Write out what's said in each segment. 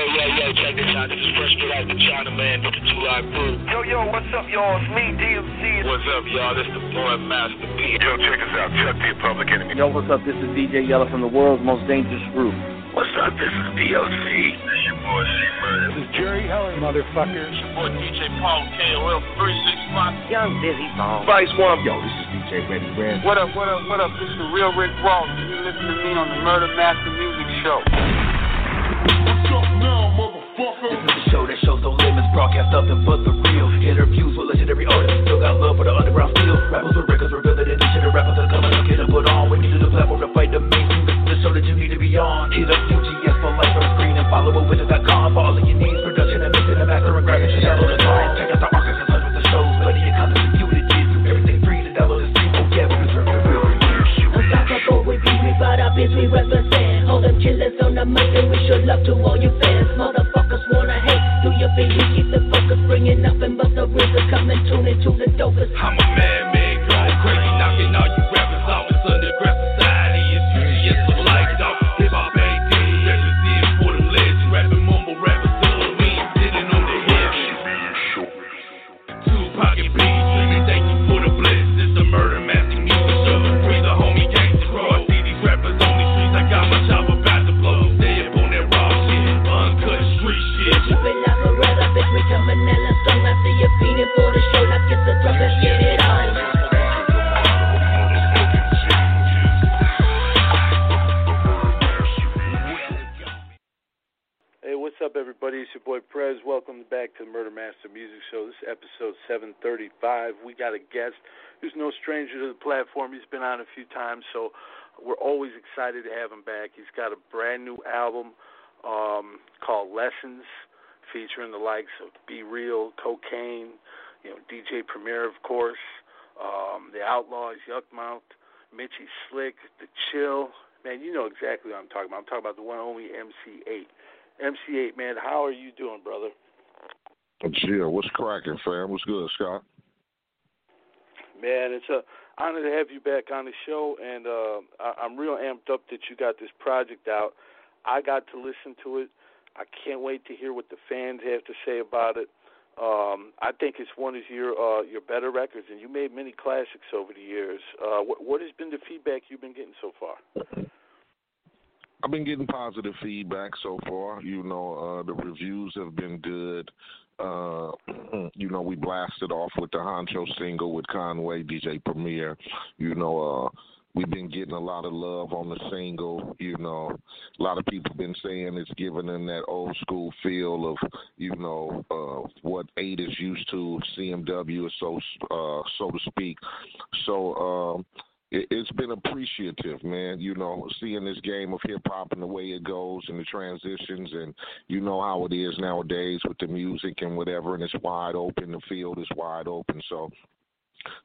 Yo, yo, yo, check this out. This is Fresh Put Out the China Man with the Two Live Crew. Yo, yo, what's up, y'all? It's me, DMC. What's up, y'all? This is the boy Master P. Yo, check us out. Chuck the Public Enemy. Yo, what's up? This is DJ Yella from the world's most dangerous group. What's up? This is DLC. This your boy C Murder. This is Jerry Heller, motherfuckers. Your boy DJ Paul K. KOL 365. Young Busy Bone. Spice One. Yo, this is DJ Ready Red. What up, what up, what up? This is the real Rick Ross. You listen to me on the Murder Master Music Show. What's up now, motherfucker? This is the show that shows no limits, broadcast nothing but the real. Interviews with legendary artists, still got love for the underground feel. Rappers with records revealing edition of rappers that come and get them put on. We need a platform to fight the mainstream. This is the show that you need to be on. Hit up UGS for life on screen and follow up with it.com for all of your needs. Production and mixing and mastering, graphics and download it on. Check out the archives and hundreds of the shows, plenty of content for you to get. Everything free to download and stream. Oh yeah, we deserve the real. Unstoppable, we be, we brought up is we represent. All them killers on the mic and we show love to all you fans. Hate, we keep the focus. Bringing up and the rhythm, come and tune into the dopest. I'm a man-made going We got a guest who's no stranger to the platform. He's been on a few times, so we're always excited to have him back. He's got a brand new album um, called Lessons, featuring the likes of Be Real, Kokane, you know, DJ Premier, of course, um, The Outlaws, Yukmouth, Mitchy Slick, The Chill. Man, you know exactly what I'm talking about. I'm talking about the one and only MC Eiht. MC8, man, how are you doing, brother? Chill. What's cracking, fam? What's good, Scott? Man, it's a honor to have you back on the show, and uh, I, I'm real amped up that you got this project out. I got to listen to it. I can't wait to hear what the fans have to say about it. Um, I think it's one of your uh, your better records, and you made many classics over the years. Uh, what, what has been the feedback you've been getting so far? I've been getting positive feedback so far. You know, uh, the reviews have been good. Uh, you know, we blasted off with the Honcho single with Conway, DJ Premier. You know, uh, we've been getting a lot of love on the single. You know, a lot of people been saying it's giving them that old school feel of, you know, uh, what Eiht is used to, CMW, so uh, so to speak. So. Um, it, it's been appreciative, man. You know, seeing this game of hip hop and the way it goes and the transitions, and you know how it is nowadays with the music and whatever, and it's wide open. The field is wide open, so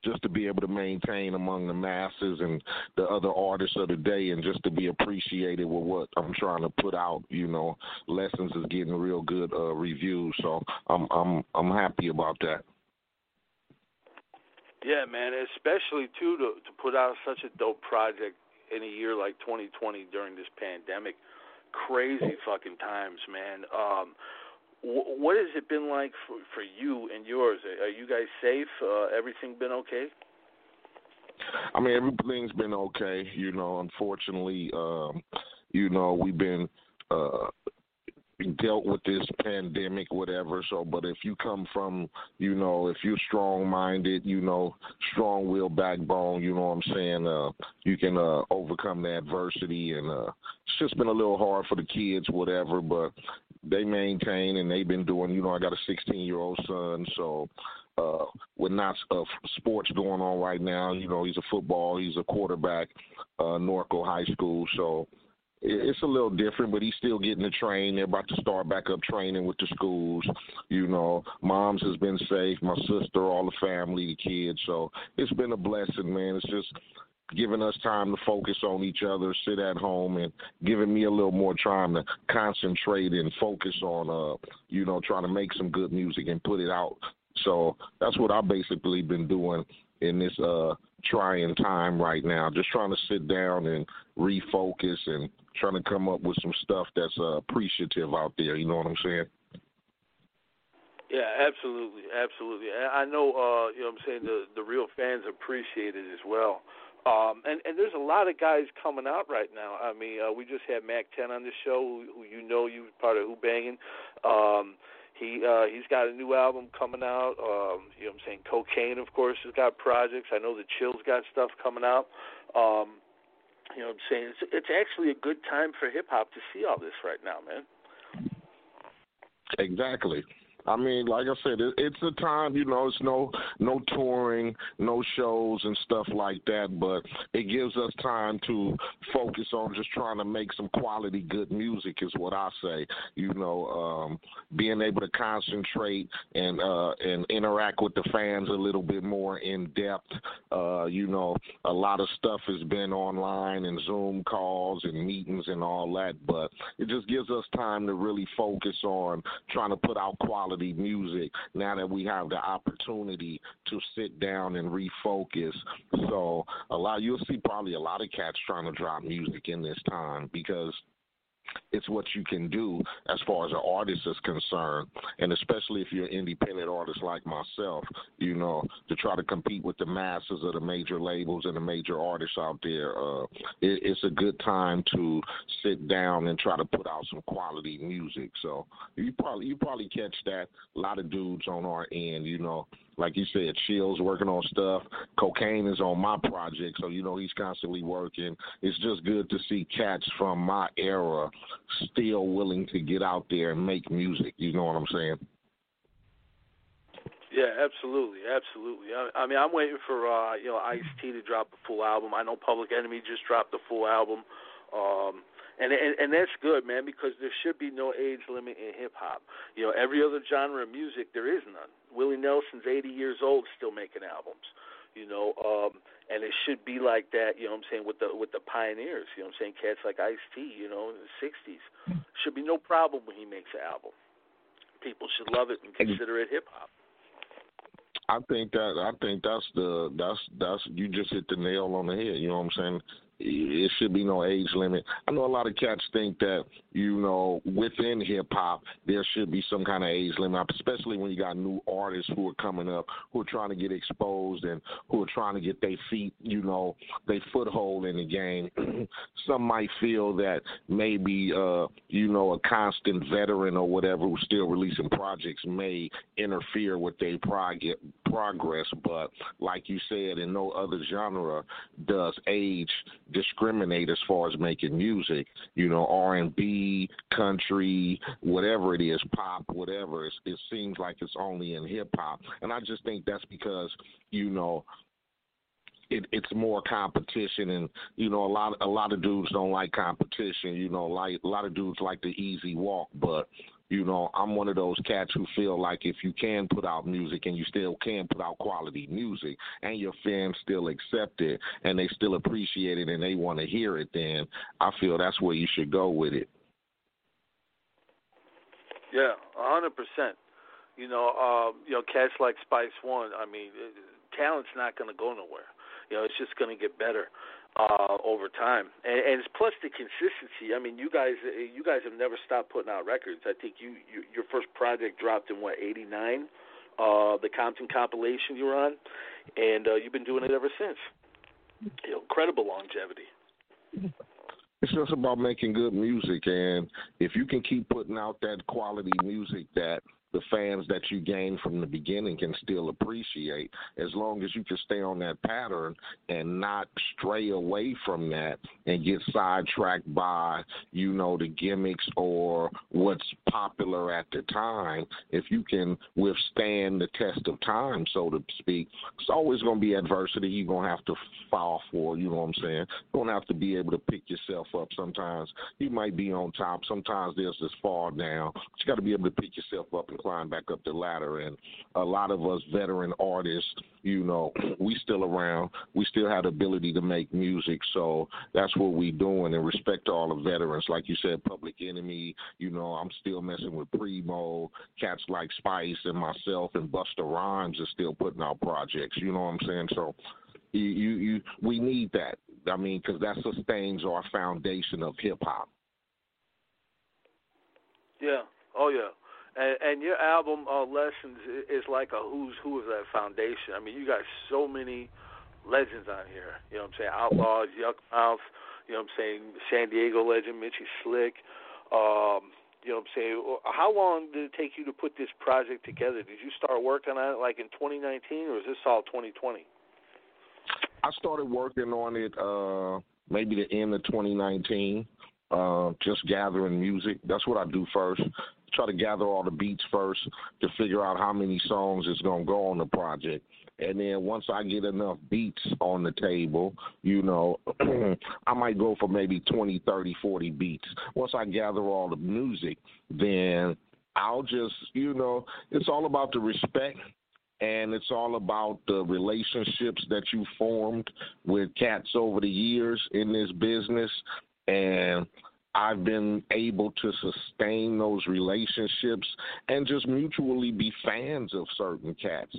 just to be able to maintain among the masses and the other artists of the day and just to be appreciated with what I'm trying to put out, you know, lessons is getting real good uh reviews. So I'm I'm I'm happy about that. Yeah, man, especially too to to put out such a dope project in a year like 2020 during this pandemic. Crazy fucking times, man. Um, wh- what has it been like for for you and yours? Are you guys safe? Uh, everything been okay? I mean, everything's been okay. You know, unfortunately, um, you know, we've been uh dealt with this pandemic, whatever. So, but if you come from, you know, if you're strong minded, you know, strong will backbone, you know what I'm saying, uh, you can uh overcome the adversity and uh it's just been a little hard for the kids, whatever, but they maintain and they've been doing, you know, I got a sixteen year old son, so uh with not uh, sports going on right now, you know, he's a football, he's a quarterback, uh Norco High School, so it's a little different, but he's still getting to train. They're about to start back up training with the schools. You know, mom's has been safe, my sister, all the family, the kids. So it's been a blessing, man. It's just giving us time to focus on each other, sit at home, and giving me a little more time to concentrate and focus on, uh, you know, trying to make some good music and put it out. So that's what I've basically been doing in this uh trying time right now. Just trying to sit down and refocus and trying to come up with some stuff that's uh, appreciative out there. You know what I'm saying? Yeah, absolutely, absolutely. I know, uh, you know, what I'm saying the the real fans appreciate it as well. Um, and and there's a lot of guys coming out right now. I mean, uh, we just had Mack 10 on the show, who, who you know, you part of Who Banging. Um, he uh, he's got a new album coming out. Um, you know, what I'm saying Kokane, of course, has got projects. I know the Chill's got stuff coming out. Um, you know, what I'm saying it's it's actually a good time for hip hop to see all this right now, man. Exactly. I mean, like I said, it, it's a time. You know, it's no no touring, no shows and stuff like that. But it gives us time to focus on just trying to make some quality, good music. Is what I say. You know, um, being able to concentrate and uh, and interact with the fans a little bit more in depth. Uh, you know, a lot of stuff has been online and Zoom calls and meetings and all that, but it just gives us time to really focus on trying to put out quality quality music now that we have the opportunity to sit down and refocus. So a lot you'll see probably a lot of cats trying to drop music in this time because it's what you can do as far as an artist is concerned, and especially if you're an independent artist like myself, you know, to try to compete with the masses of the major labels and the major artists out there. Uh, it, it's a good time to sit down and try to put out some quality music. So you probably you probably catch that a lot of dudes on our end, you know, like you said, Chill's working on stuff. Kokane is on my project, so you know he's constantly working. It's just good to see cats from my era still willing to get out there and make music. You know what I'm saying? Yeah, absolutely, absolutely. I, I mean, I'm waiting for uh, you know Ice T to drop a full album. I know Public Enemy just dropped a full album. Um, and, and and that's good, man, because there should be no age limit in hip hop. You know, every other genre of music there is none. Willie Nelson's 80 years old, still making albums. You know, um, and it should be like that. You know, what I'm saying with the with the pioneers. You know, what I'm saying cats like Ice T. You know, in the 60s, should be no problem when he makes an album. People should love it and consider it hip hop. I think that I think that's the that's that's you just hit the nail on the head. You know what I'm saying? It should be no age limit. I know a lot of cats think that you know within hip hop there should be some kind of age limit, especially when you got new artists who are coming up who are trying to get exposed and who are trying to get their feet, you know, their foothold in the game. some might feel that maybe uh, you know a constant veteran or whatever who's still releasing projects may interfere with their prog- progress, but like you said, in no other genre does age discriminate as far as making music. You know, R and B, country, whatever it is, pop, whatever. It's, it seems like it's only in hip hop, and I just think that's because you know it, it's more competition, and you know a lot a lot of dudes don't like competition. You know, like a lot of dudes like the easy walk, but you know, I'm one of those cats who feel like if you can put out music and you still can put out quality music and your fans still accept it and they still appreciate it and they want to hear it, then I feel that's where you should go with it. Yeah, a hundred percent. You know, um, you know, cats like Spice One. I mean, talent's not going to go nowhere. You know, it's just going to get better uh, over time, and, and it's plus the consistency. I mean, you guys, you guys have never stopped putting out records. I think you, you your first project dropped in what '89, uh, the Compton compilation you were on, and uh, you've been doing it ever since. You know, incredible longevity. It's just about making good music, and if you can keep putting out that quality music that the fans that you gained from the beginning can still appreciate as long as you can stay on that pattern and not stray away from that and get sidetracked by you know the gimmicks or what's popular at the time. If you can withstand the test of time so to speak it's always going to be adversity you're going to have to fall for you know what i'm saying? You're going to have to be able to pick yourself up. Sometimes you might be on top. Sometimes there's this fall down. But you got to be able to pick yourself up and climb back up the ladder. And a lot of us veteran artists, you know, we still around. We still have the ability to make music. So that's what we doing. And respect to all the veterans. Like you said, Public Enemy, you know, I'm still messing with Primo, cats like Spice and myself and Busta Rhymes are still putting out projects. You know what I'm saying? So you, you, you we need that I mean, because that sustains our foundation of hip hop. Yeah. Oh yeah. And, and your album uh, Lessons is like a who's who of that foundation. I mean, you got so many legends on here. You know what I'm saying? Outlaws, Yukmouth. You know what I'm saying? San Diego legend Mitchy Slick. Um, you know what I'm saying? How long did it take you to put this project together? Did you start working on it like in 2019, or is this all 2020? I started working on it uh maybe the end of 2019. Uh, just gathering music. That's what I do first. Try to gather all the beats first to figure out how many songs is gonna go on the project. And then once I get enough beats on the table, you know, I might go for maybe 20, 30, 40 beats. Once I gather all the music, then I'll just, you know, it's all about the respect and it's all about the relationships that you formed with cats over the years in this business and I've been able to sustain those relationships and just mutually be fans of certain cats.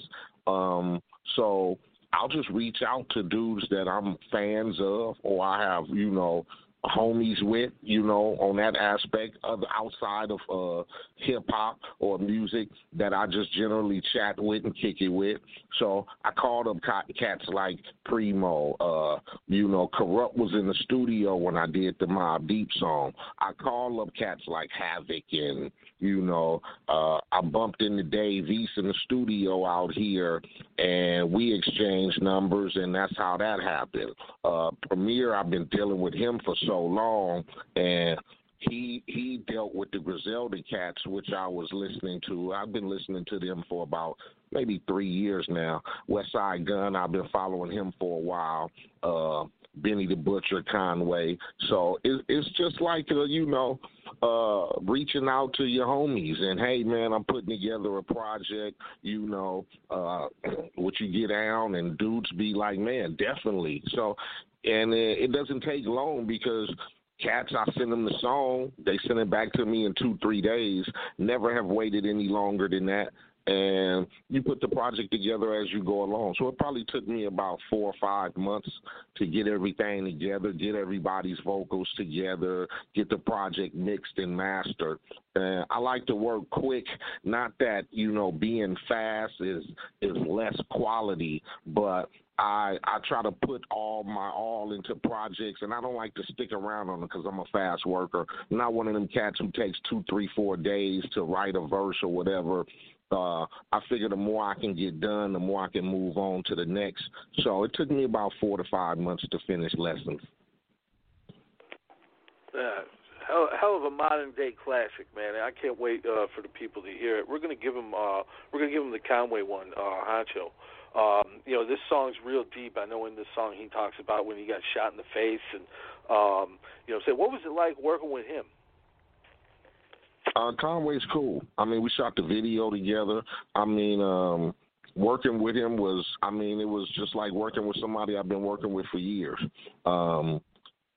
Um, so I'll just reach out to dudes that I'm fans of, or I have, you know, homies with, you know, on that aspect of outside of uh hip hop or music that I just generally chat with and kick it with. So I called up cats like Primo, uh, you know, Kurupt was in the studio when I did the Mobb Deep song. I called up cats like Havoc and you know, uh I bumped into Dave East in the studio out here and we exchanged numbers and that's how that happened. Uh Premier I've been dealing with him for so long and he he dealt with the Griselda cats, which I was listening to. I've been listening to them for about maybe three years now. Westside Gun, I've been following him for a while. Uh, Benny the Butcher Conway. So it, it's just like uh, you know, uh, reaching out to your homies and hey man, I'm putting together a project. You know, uh, what you get down and dudes be like, man, definitely. So, and it, it doesn't take long because Cats, I send them the song. They send it back to me in two, three days. Never have waited any longer than that. And you put the project together as you go along. So it probably took me about four or five months to get everything together, get everybody's vocals together, get the project mixed and mastered. I like to work quick. Not that you know being fast is is less quality, but I I try to put all my all into projects, and I don't like to stick around on them because I'm a fast worker. I'm not one of them cats who takes two, three, four days to write a verse or whatever. Uh, I figure the more I can get done, the more I can move on to the next. So it took me about four to five months to finish lessons. Yeah, hell, hell of a modern day classic, man. I can't wait uh, for the people to hear it. We're gonna give them, uh, we're gonna give them the Conway one, uh, Honcho. Um, you know, this song's real deep. I know in this song he talks about when he got shot in the face, and um, you know, say what was it like working with him? Uh, Conway's cool. I mean, we shot the video together. I mean, um, working with him was, I mean, it was just like working with somebody I've been working with for years. Um,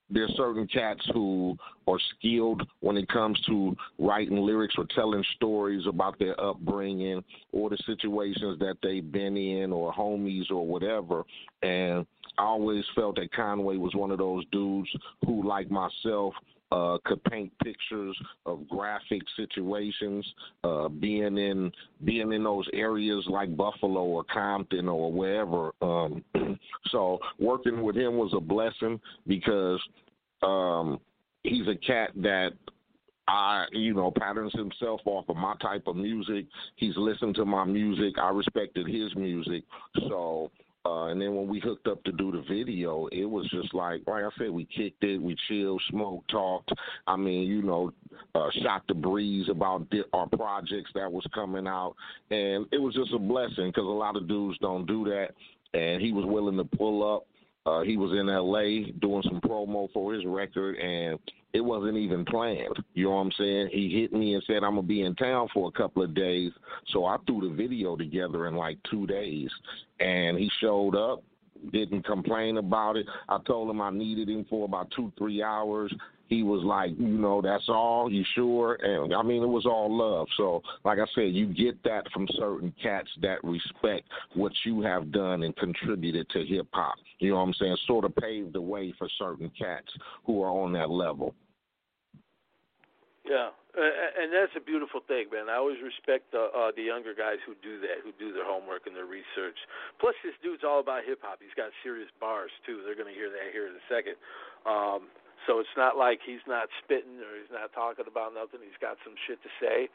there's certain cats who are skilled when it comes to writing lyrics or telling stories about their upbringing or the situations that they've been in or homies or whatever. And I always felt that Conway was one of those dudes who, like myself, uh, could paint pictures of graphic situations, uh, being in being in those areas like Buffalo or Compton or wherever. Um, so working with him was a blessing because um, he's a cat that I, you know, patterns himself off of my type of music. He's listened to my music. I respected his music. So, uh, and then when we hooked up to do the video, it was just like, like I said, we kicked it, we chilled, smoked, talked. I mean, you know, uh, shot the breeze about our projects that was coming out, and it was just a blessing because a lot of dudes don't do that, and he was willing to pull up uh, he was in L.A. doing some promo for his record, and it wasn't even planned. You know what I'm saying? He hit me and said, I'm going to be in town for a couple of days. So I threw the video together in like two days, and he showed up, didn't complain about it. I told him I needed him for about two, three hours. He was like, you know, that's all. You sure? And I mean, it was all love. So, like I said, you get that from certain cats that respect what you have done and contributed to hip hop. You know what I'm saying? Sort of paved the way for certain cats who are on that level. Yeah, and that's a beautiful thing, man. I always respect the uh, the younger guys who do that, who do their homework and their research. Plus, this dude's all about hip hop. He's got serious bars too. They're to hear that here in a second. Um, so it's not like he's not spitting or he's not talking about nothing. He's got some shit to say,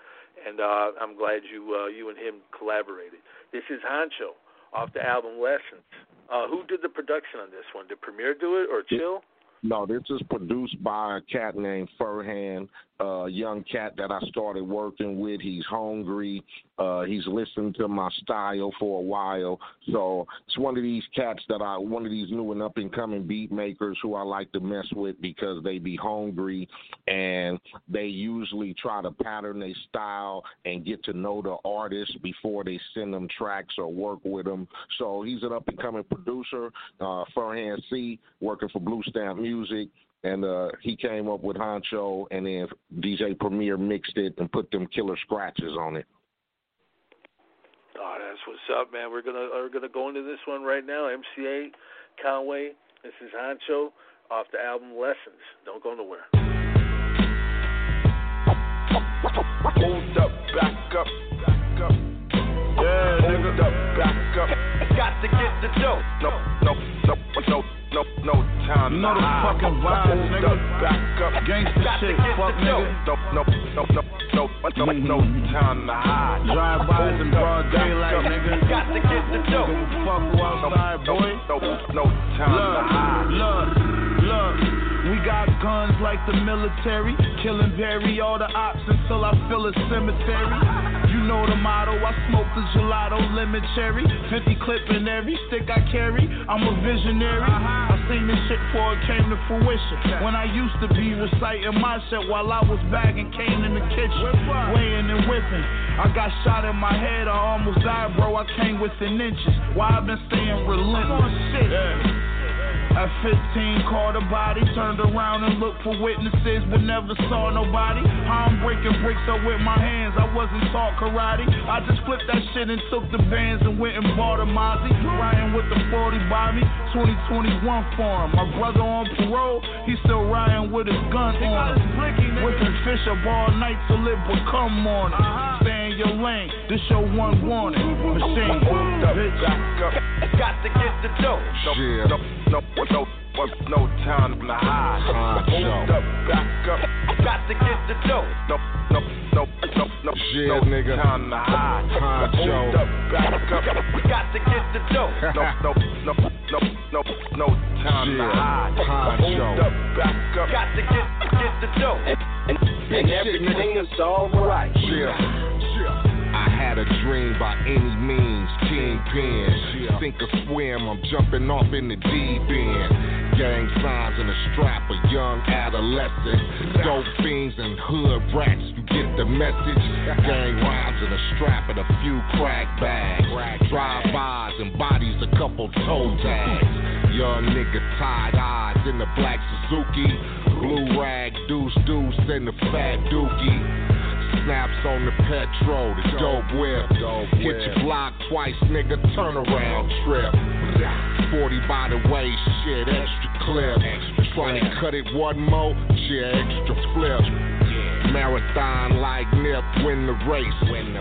and uh, I'm glad you uh, you and him collaborated. This is Honcho off the album Lessons. Uh, who did the production on this one? Did Premier do it or Chill? No, this is produced by a cat named Furhan, a young cat that I started working with. He's hungry. Uh, he's listened to my style for a while. So it's one of these cats that I, one of these new and up and coming beat makers who I like to mess with because they be hungry and they usually try to pattern their style and get to know the artist before they send them tracks or work with them. So he's an up and coming producer, uh, Furhan C, working for Blue Stamp Music and uh, he came up with Honcho, and then DJ Premier mixed it and put them killer scratches on it. Oh, that's what's up, man. We're gonna we're gonna go into this one right now. MC Eiht Conway. This is Honcho off the album Lessons. Don't go nowhere. Hold up, back up, back up. Yeah, Hold up, back up. Got to get the dough. No, no, no, no no, no time. You know the fucking vibes, nigga. Back up. Gangsta shit, fuck nigga. No, no, no, no, no, no, no time to hide. Drive bys in broad daylight, nigga. Got to get the dough. Fuck who outside, boy. No, no, no time look, to hide. Look, look. We got guns like the military, killing bury all the ops until I fill a cemetery. You know the motto, I smoke the gelato, lemon cherry, 50 clip in every stick I carry. I'm a visionary. I seen this shit before it came to fruition. When I used to be reciting my shit while I was bagging cane in the kitchen, weighing and whipping. I got shot in my head, I almost died, bro. I came within inches. Why I've been staying relentless. Yeah. At 15, caught a body, turned around and looked for witnesses, but never saw nobody. How I'm breaking bricks up with my hands, I wasn't taught karate. I just flipped that shit and took the bands and went and bought a Mozzie. Riding with the 40 by me, 2021 for him. My brother on parole, he's still riding with his gun on him. Whipping fish up all night till it become morning. Uh-huh. Stay in your lane, this your one warning. Machine, bitch. Got to get the dough. No, no, no, no, no, no time to hide. Hold up, back up. Got to get the dough. No, no, no, no, no, Yeah, no nigga. time to hide. Honcho. Hold up, back up. Got to get the dough. No, no, no, no, no, no time to hide. Honcho. Hold up, back up. Got to get, get the dough. And, and everything is all right. Yeah. Had a dream by any means, kingpin. Sink or swim, I'm jumping off in the deep end. Gang signs and a strap, a young adolescent. Dope fiends and hood rats, you get the message. Gang rhymes and a strap and a few crack bags. Drive-bys and bodies, a couple toe tags. Young nigga tied eyes in the black Suzuki. Blue rag, deuce deuce, and the fat dookie. Snaps on the petrol, the dope whip. Hit your block twice, nigga, turn around trip. 40 by the way, shit, extra clip. Trying to cut it one more, shit, extra flip. Marathon like Nip, win the race.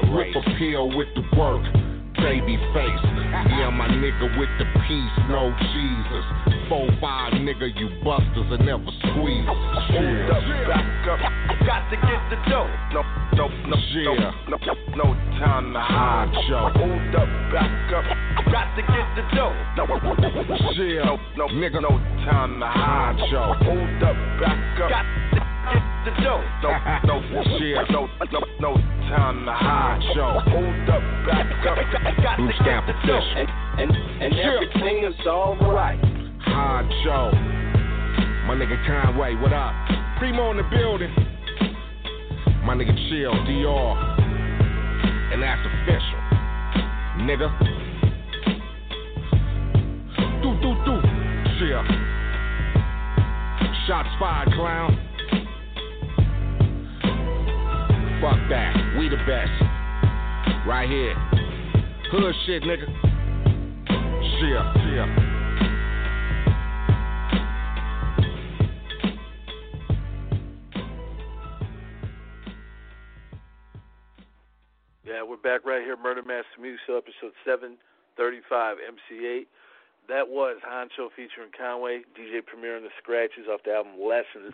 Whip a pill with the work, baby face. Yeah, my nigga with the peace, no Jesus. Four five nigga, you busters and never squeeze. Hold up, back up. Got to get the dough. No, no, no, Yeah. no, no, no time to hide. Honcho. Hold up, back up. Got to get the dough. No, Yeah. no, no, Nigga. no time to hide. Honcho. Hold up, back up. Got to get the dough. No, no, Yeah. no, no, no time to hide. Honcho. Hold up, back up. Got to Stamp get the dough. official. And, and everything is all right. Honcho. My nigga Conway, what up? Primo in the building. My nigga Chill, DR. And that's official. Nigga. Do, do, do. Chill. Shots fired, clown. Fuck that. We the best. Right here. Hood shit, nigga. Yeah, we're back right here, Murder Master Music Show, episode 735, MC Eiht. That was Honcho featuring Conway, DJ Premier and the Scratches off the album Lessons,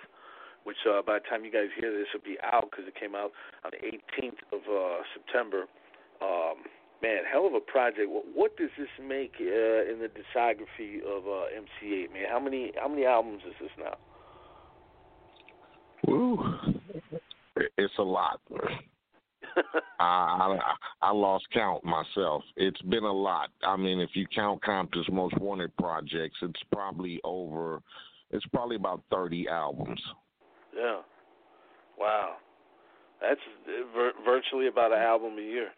which uh, by the time you guys hear this will be out because it came out on the 18th of uh, September. Um, man, hell of a project. What, what does this make uh, in the discography of uh, MC Eiht? Man, how many how many albums is this now? Woo. It's a lot. I, I I lost count myself. It's been a lot. I mean, if you count Compton's most wanted projects, it's probably over. It's probably about thirty albums. Yeah. Wow. That's vir- virtually about an album a year.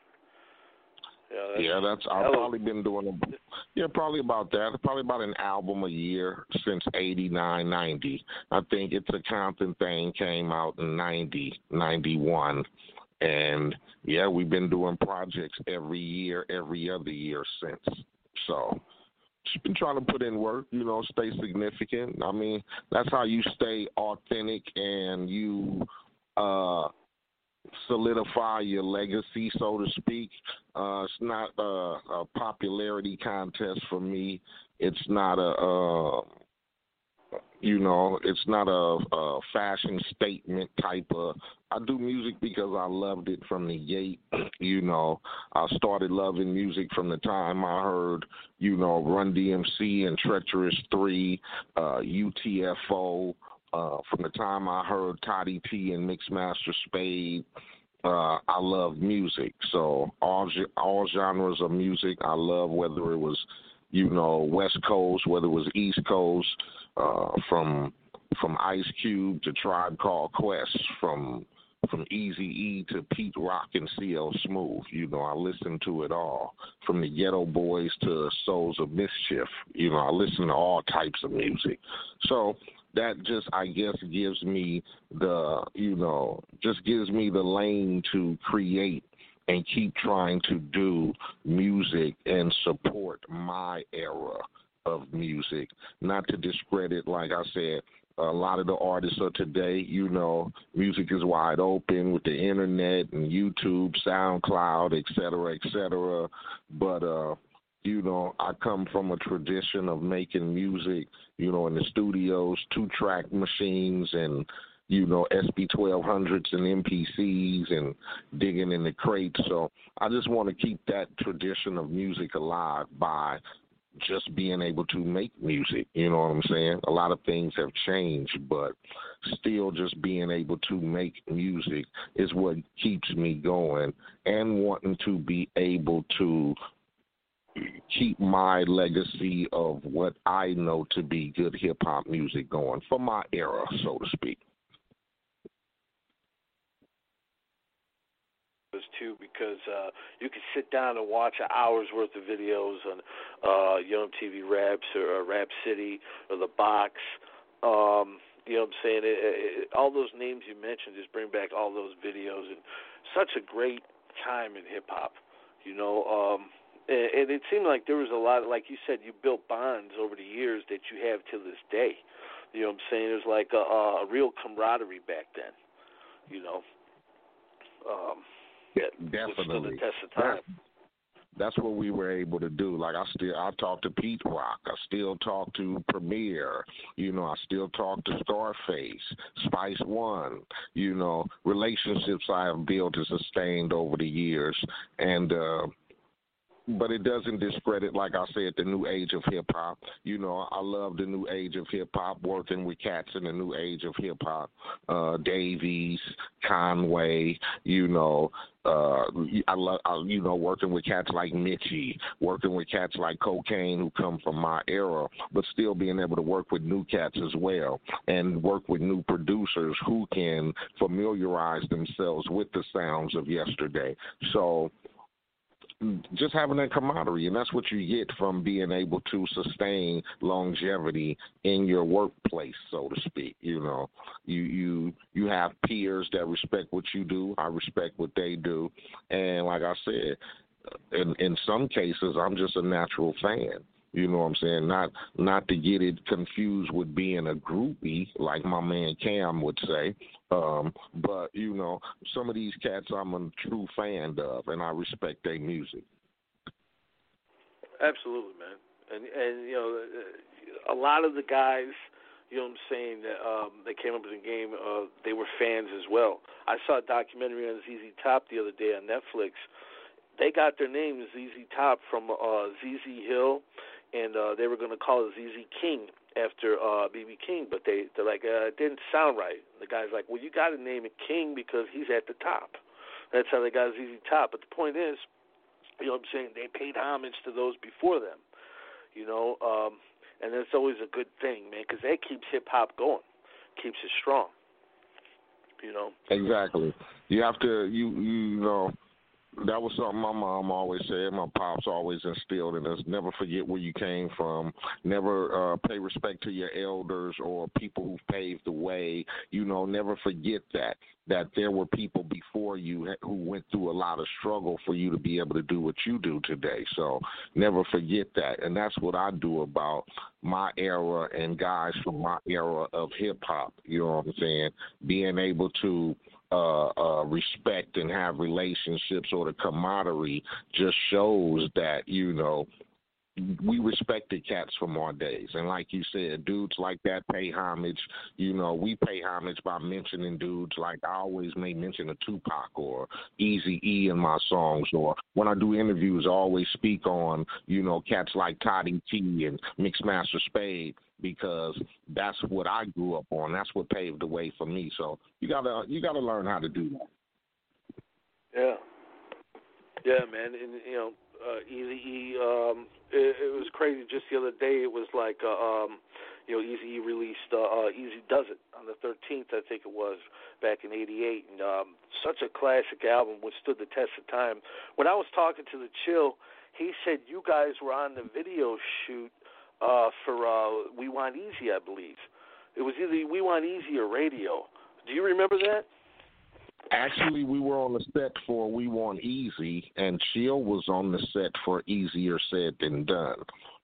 Yeah, that's, yeah, that's I've probably been doing a, yeah, probably about that. Probably about an album a year since eighty nine, ninety. I think it's a Compton thing came out in ninety, ninety one. And yeah, we've been doing projects every year, every other year since. So just been trying to put in work, you know, stay significant. I mean, that's how you stay authentic and you uh solidify your legacy, so to speak. Uh it's not a, a popularity contest for me. It's not a uh you know, it's not a, a fashion statement type of. I do music because I loved it from the gate. You know, I started loving music from the time I heard, you know, Run DMC and Treacherous Three, uh, UTFO. Uh, from the time I heard Toddy Tee and Mixmaster Spade, uh, I love music. So all all genres of music I love, whether it was, you know, West Coast, whether it was East Coast uh, from from Ice Cube to Tribe Called Quest, from from Easy E to Pete Rock and CL Smooth. You know, I listen to it all. From the Geto Boys to Souls of Mischief. You know, I listen to all types of music. So that just I guess gives me the you know, just gives me the lane to create and keep trying to do music and support my era of music. Not to discredit, like I said, a lot of the artists of today, you know, music is wide open with the internet and YouTube, SoundCloud, et cetera, et cetera. But, uh, you know, I come from a tradition of making music, you know, in the studios, two track machines and, you know, SP 1200s and MPCs and digging in the crates. So I just want to keep that tradition of music alive by just being able to make music. You know what I'm saying? A lot of things have changed, but still just being able to make music is what keeps me going and wanting to be able to keep my legacy of what I know to be good hip hop music going for my era, so to speak. Too because uh, you can sit down and watch an hour's worth of videos on uh, Yo MTV Raps or, or Rap City or The Box. Um, you know what I'm saying? It, it, all those names you mentioned just bring back all those videos and such a great time in hip hop. You know, um, and, and it seemed like there was a lot. Of, like you said, you built bonds over the years that you have to this day. You know what I'm saying? It was like a, a real camaraderie back then. You know. Um, yeah, definitely. That, that's what we were able to do. Like I still, I talk to Pete Rock. I still talk to Premier. You know, I still talk to Scarface, Spice One. You know, relationships I have built and sustained over the years, and uh, but it doesn't discredit, like I said, the new age of hip hop. You know, I love the new age of hip hop, working with cats in the new age of hip hop. Uh, Dave East, Conway, you know, uh, I love, you know, working with cats like Mitchy, working with cats like Kokane who come from my era, but still being able to work with new cats as well and work with new producers who can familiarize themselves with the sounds of yesterday. So, just having that camaraderie, and that's what you get from being able to sustain longevity in your workplace, so to speak. You know, you you you have peers that respect what you do. I respect what they do, and like I said, in in some cases, I'm just a natural fan. You know what I'm saying? Not not to get it confused with being a groupie, like my man Cam would say. Um, but you know, some of these cats I'm a true fan of, and I respect their music. Absolutely, man. And and you know, a lot of the guys, you know, what I'm saying that um, they came up in the game, uh, they were fans as well. I saw a documentary on ZZ Top the other day on Netflix. They got their name ZZ Top from uh, ZZ Hill and uh, they were going to call it ZZ King after uh, BB King, but they they're like uh, it didn't sound right. The guy's like, well, you got to name it King because he's at the top. That's how they got ZZ Top. But the point is, you know, what I'm saying they paid homage to those before them. You know, um, and that's always a good thing, man, because that keeps hip hop going, keeps it strong. You know. Exactly. You have to you you know that was something my mom always said. My pops always instilled in us: never forget where you came from. Never uh, pay respect to your elders or people who paved the way. You know, never forget that that there were people before you who went through a lot of struggle for you to be able to do what you do today. So never forget that, and that's what I do about my era and guys from my era of hip hop. You know what I'm saying? Being able to uh, uh, respect and have relationships or the camaraderie just shows that you know we respected cats from our days. And like you said, dudes like that pay homage. You know, we pay homage by mentioning dudes like I always may mention a Tupac or Easy E in my songs or when I do interviews I always speak on, you know, cats like Toddy Tee and Mixmaster Spade because that's what I grew up on. That's what paved the way for me. So you gotta you gotta learn how to do that. Yeah. Yeah, man, and you know, uh, Easy E. Um, it, it was crazy. Just the other day, it was like, uh, um, you know, Easy E released uh, uh, Eazy-Duz-It on the 13th, I think it was, back in '88, and um, such a classic album, withstood the test of time. When I was talking to the Chill, he said you guys were on the video shoot uh, for uh, We Want Eazy, I believe. It was either We Want Eazy or Radio. Do you remember that? Actually, we were on the set for We Want Eazy, and Chill was on the set for Eazy-er Said Than Dunn.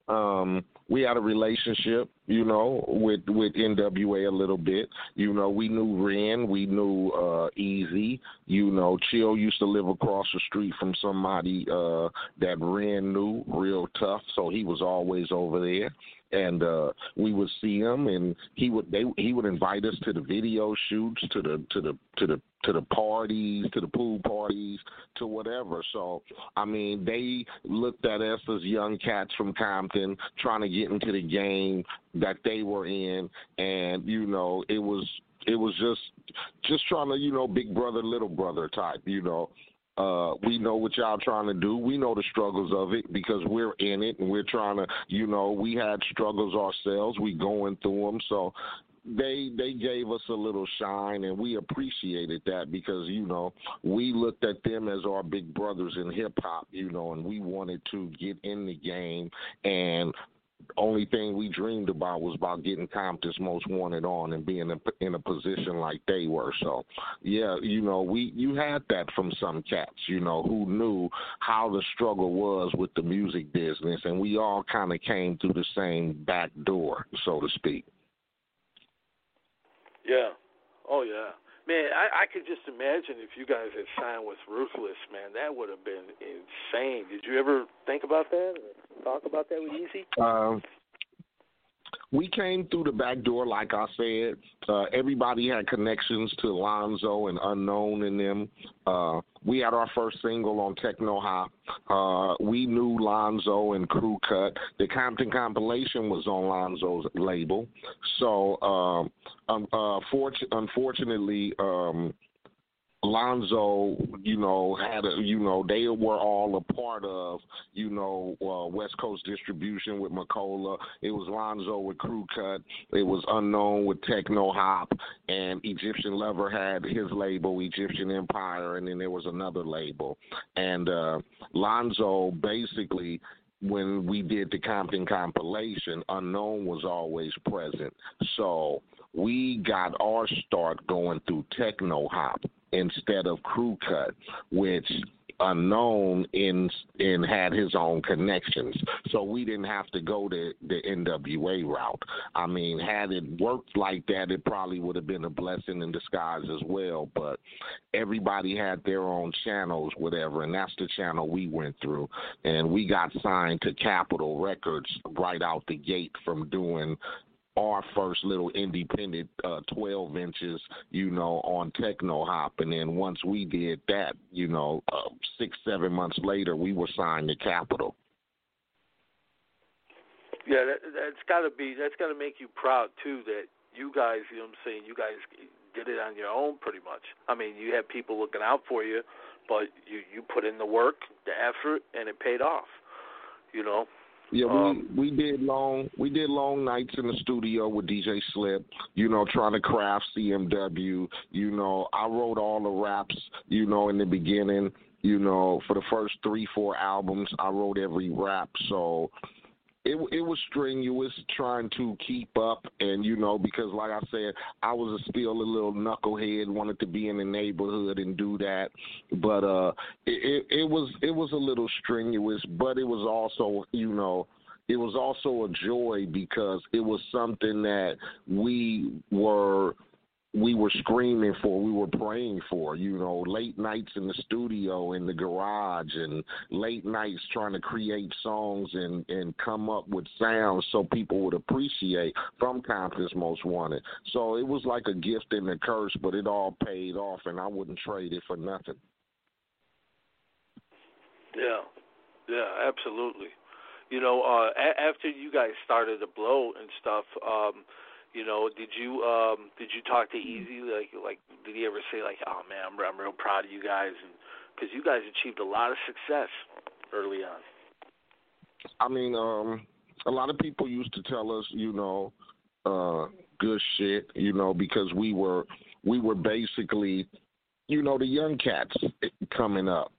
Um, we had a relationship, you know, with with NWA a little bit. You know, we knew Ren, we knew uh Eazy. You know, Chill used to live across the street from somebody uh that Ren knew real tough, so he was always over there and uh we would see him and he would they he would invite us to the video shoots to the to the to the to the parties to the pool parties to whatever. So i mean they looked at us as young cats from compton trying to get into the game that they were in and you know it was it was just just trying to you know big brother little brother type you know uh, we know what y'all trying to do. We know the struggles of it because we're in it and we're trying to, you know, we had struggles ourselves. We going through them. So they they gave us a little shine and we appreciated that because you know we looked at them as our big brothers in hip hop you know and we wanted to get in the game and only thing we dreamed about was about getting Compton's most wanted on and being in a position like they were. So, yeah, you know, we you had that from some cats, you know, who knew how the struggle was with the music business, and we all kind of came through the same back door, so to speak. Yeah. Oh yeah. Man, I, I could just imagine if you guys had signed with Ruthless, man, that would have been insane. Did you ever think about that or talk about that with Eazy? Um, we came through the back door, like I said. Uh, everybody had connections to Lonzo and Unknown in them. Uh, we had our first single on Techno Hop. Uh, we knew Lonzo and Crew Cut. The Compton compilation was on Lonzo's label. So, um, um, uh, unfortunately, um, Lonzo, you know, had a, you know, they were all a part of, you know, uh, West Coast distribution with Macola. It was Lonzo with Kru-Cut. It was Unknown with Techno Hop, and Egyptian Lover had his label, Egyptian Empire, and then there was another label. And uh, Lonzo basically when we did the Compton compilation, Unknown was always present. So we got our start going through Techno Hop instead of Crew Cut, which unknown in and had his own connections. So we didn't have to go to the NWA route. I mean, had it worked like that, it probably would have been a blessing in disguise as well. But everybody had their own channels, whatever, and that's the channel we went through. And we got signed to Capitol Records right out the gate from doing our first little independent uh, 12 inches, you know, on Techno Hop. And then once we did that, you know, uh, six, seven months later, we were signed to Capitol. Yeah, that, that's got to be, that's got to make you proud, too, that you guys, you know what I'm saying, you guys did it on your own pretty much. I mean, you had people looking out for you, but you, you put in the work, the effort, and it paid off, you know? Yeah, we um, we did long we did long nights in the studio with DJ Slip, you know, trying to craft CMW. You know, I wrote all the raps, you know, in the beginning. You know, for the first three, four albums, I wrote every rap. So it it was strenuous trying to keep up, and you know because like I said, I was a, still a little knucklehead, wanted to be in the neighborhood and do that, but uh, it, it it was it was a little strenuous, but it was also you know it was also a joy because it was something that we were we were screaming for, we were praying for, you know, late nights in the studio, in the garage, and late nights trying to create songs and, and come up with sounds so people would appreciate from Compton's Most Wanted. So it was like a gift and a curse, but it all paid off, and I wouldn't trade it for nothing. Yeah, yeah, absolutely. You know, uh, a- after you guys started to blow and stuff, um, you know, did you um did you talk to Eazy like like did he ever say like, "Oh man, I'm I'm real proud of you guys," and because you guys achieved a lot of success early on. I mean, um, a lot of people used to tell us, you know, uh, good shit, you know, because we were we were basically, you know, the young cats coming up.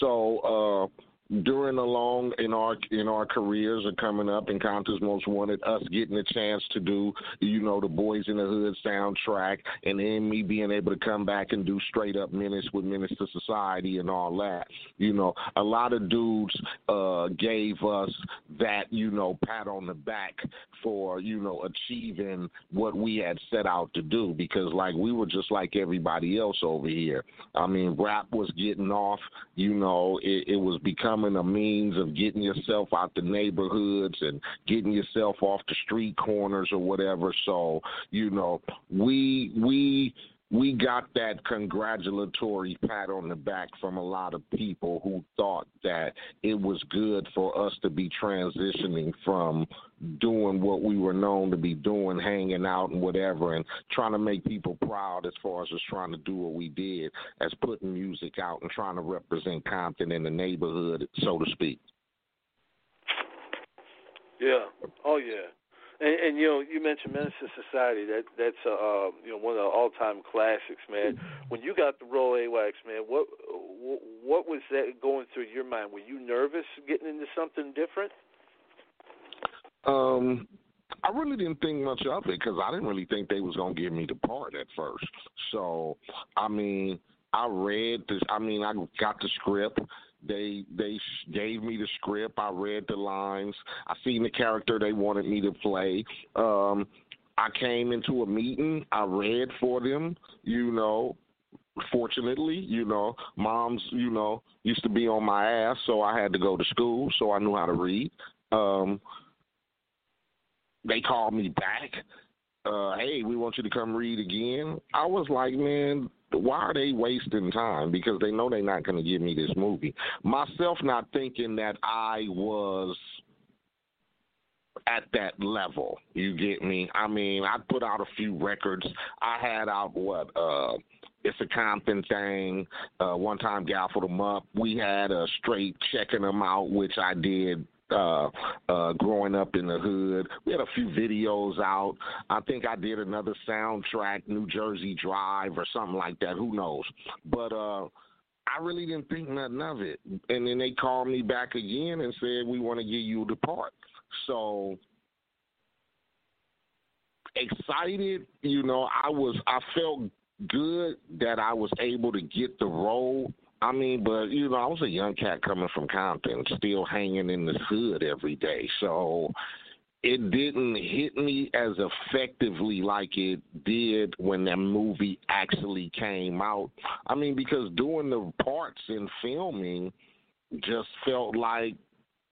So uh during along in our in our careers are coming up and Compton's Most Wanted, us getting a chance to do, you know, the Boys in the Hood soundtrack, and then me being able to come back and do straight up minutes with Menace to Society and all that. You know, a lot of dudes uh, gave us that, you know, pat on the back for, you know, achieving what we had set out to do because like we were just like everybody else over here. I mean, rap was getting off, you know, it, it was becoming becoming a means of getting yourself out the neighborhoods and getting yourself off the street corners or whatever. So, you know, we we we got that congratulatory pat on the back from a lot of people who thought that it was good for us to be transitioning from doing what we were known to be doing, hanging out and whatever, and trying to make people proud as far as just trying to do what we did, as putting music out and trying to represent Compton in the neighborhood, so to speak. Yeah. Oh yeah. And, and you know, you mentioned to Society. That that's uh, you know one of the all-time classics, man. When you got the role A-Wax, man, what what was that going through your mind? Were you nervous getting into something different? Um, I really didn't think much of it because I didn't really think they was gonna give me the part at first. So, I mean, I read this. I mean, I got the script. They they gave me the script. I read the lines. I seen the character they wanted me to play. Um, I came into a meeting. I read for them. You know, fortunately, you know, moms, you know, used to be on my ass, so I had to go to school, so I knew how to read. Um, they called me back. Uh, hey, we want you to come read again. I was like, man, why are they wasting time? Because they know they're not going to give me this movie. Myself not thinking that I was at that level. You get me? I mean, I put out a few records. I had out what uh it's a Compton thing. Uh, one time gaffled them up. We had a straight checking them out, which I did uh, uh, growing up in the hood. We had a few videos out. I think I did another soundtrack, New Jersey Drive or something like that. Who knows? But uh, I really didn't think nothing of it. And then they called me back again and said, we want to give you the part. So excited, you know, I was, I felt good that I was able to get the role. I mean, but you know, I was a young cat coming from Compton, still hanging in the hood every day. So it didn't hit me as effectively like it did when that movie actually came out. I mean, because doing the parts and filming just felt like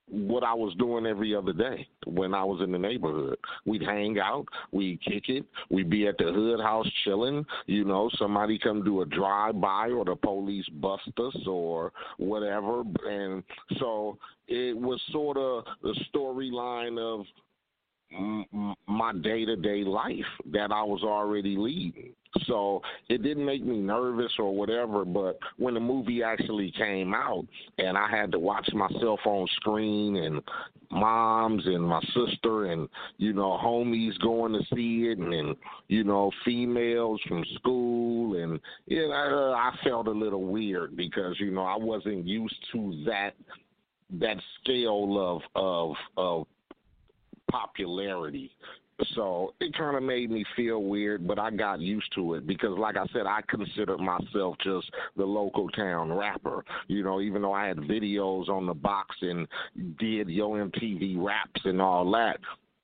what I was doing every other day when I was in the neighborhood. We'd hang out, we'd kick it, we'd be at the hood house chilling. You know, somebody come do a drive by or the police bust us or whatever. And so it was sort of the storyline of my day to day life that I was already leading. So it didn't make me nervous or whatever, but when the movie actually came out and I had to watch myself on screen and moms and my sister and, you know, homies going to see it and, and you know, females from school and, you know, I felt a little weird because, you know, I wasn't used to that that scale of of of popularity. So it kind of made me feel weird, but I got used to it because, like I said, I considered myself just the local town rapper. You know, even though I had videos on the box and did Yo MTV raps and all that,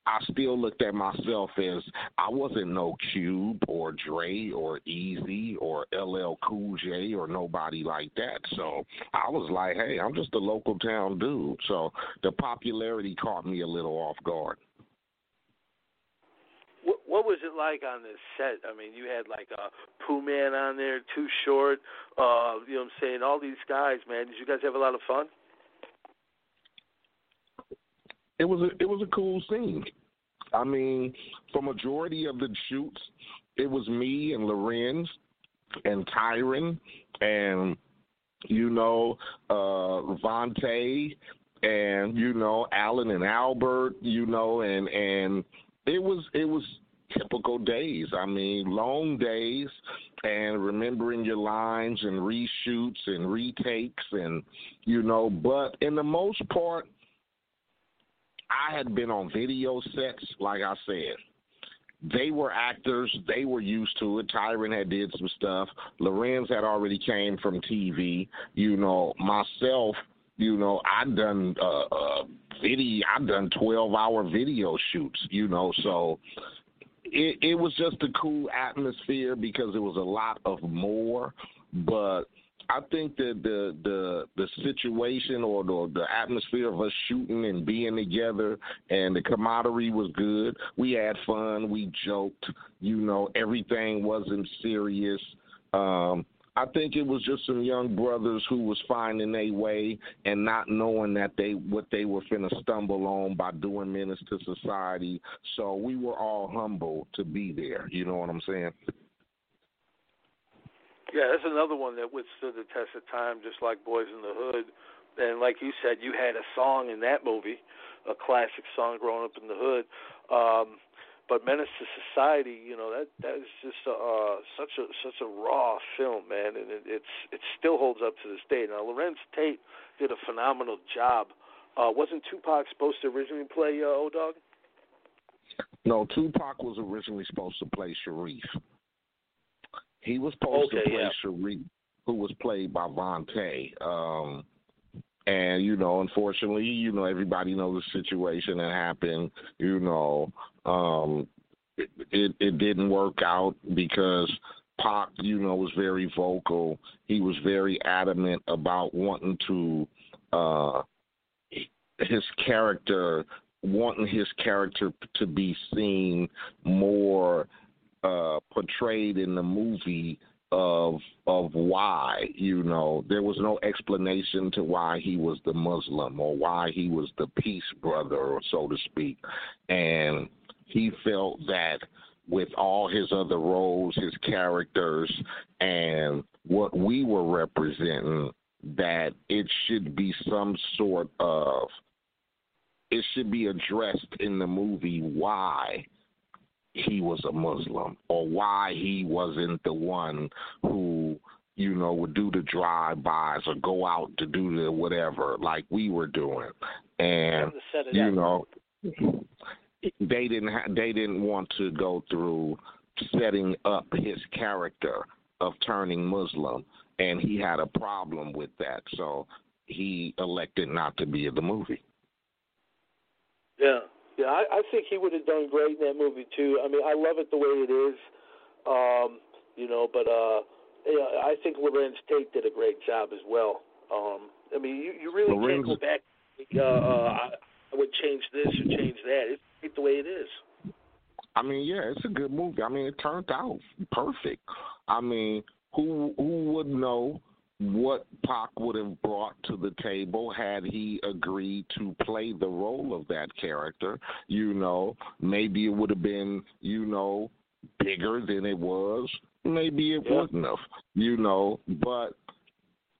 I still looked at myself as I wasn't no Cube or Dre or Eazy or LL Cool J or nobody like that. So I was like, hey, I'm just a local town dude. So the popularity caught me a little off guard. What, was it like on this set? I mean, you had like a Pooh Man on there, Too Short. Uh, you know what I'm saying? All these guys, man. Did you guys have a lot of fun? It was a it was a cool scene. I mean, for majority of the shoots, it was me and Larenz and Tyrin and you know uh Vonte and you know Alan and Albert, you know, and and it was it was typical days. I mean, long days and remembering your lines and reshoots and retakes and you know, but in the most part I had been on video sets, like I said. They were actors. They were used to it. Tyrin had did some stuff. Larenz had already came from TV. You know, myself, you know, I've done uh, uh video. I've done twelve hour video shoots. You know, so it it was just a cool atmosphere because it was a lot of more. But I think that the the the situation or the the atmosphere of us shooting and being together and the camaraderie was good. We had fun. We joked. You know, everything wasn't serious. Um, I think it was just some young brothers who was finding their way and not knowing that they what they were finna stumble on by doing menace to society. So we were all humble to be there. You know what I'm saying? Yeah, that's another one that withstood the test of time, just like Boys in the Hood. And like you said, you had a song in that movie, a classic song, "Growing Up in the Hood." Um, but Menace to Society, you know that that is just a, uh, such a such a raw film, man, and it, it's it still holds up to this day. Now, Larenz Tate did a phenomenal job. Uh, wasn't Tupac supposed to originally play uh, O Dog? No, Tupac was originally supposed to play Sharif. He was supposed okay, to play yeah. Sharif, who was played by Vonte. Um, and you know, unfortunately, you know, everybody knows the situation that happened. You know, um, it, it it didn't work out because Pac, you know, was very vocal. He was very adamant about wanting to uh, his character, wanting his character to be seen more uh, portrayed in the movie of of why you know there was no explanation to why he was the Muslim or why he was the peace brother or so to speak. And he felt that with all his other roles, his characters, and what we were representing, that it should be some sort of it should be addressed in the movie why he was a Muslim or why he wasn't the one who you know would do the drive-bys or go out to do the whatever like we were doing. And you know they didn't ha- they didn't want to go through setting up his character of turning Muslim and he had a problem with that. So he elected not to be in the movie. Yeah yeah, I, I think he would have done great in that movie too. I mean, I love it the way it is, um, you know. But uh, yeah, I think Larenz Tate did a great job as well. Um, I mean, you, you really Larenz- can't go back. Uh, uh, I, I would change this or change that. It's great the way it is. I mean, yeah, it's a good movie. I mean, it turned out perfect. I mean, who who would know what Pac would have brought to the table had he agreed to play the role of that character? You know, maybe it would have been, you know, bigger than it was. Maybe it Yeah. wouldn't have, you know, but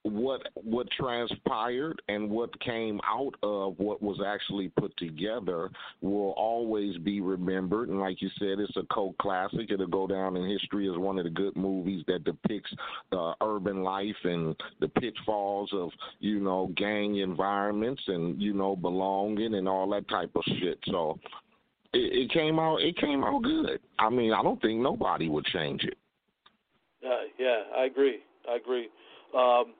what what transpired and what came out of what was actually put together will always be remembered. And like you said it's a cult classic. It'll go down in history as one of the good movies that depicts uh, urban life and the pitfalls of you know gang environments and you know belonging and all that type of shit. So it, it came out it came out good. I mean i don't think nobody would change it. Uh, yeah, I agree. I agree. Um,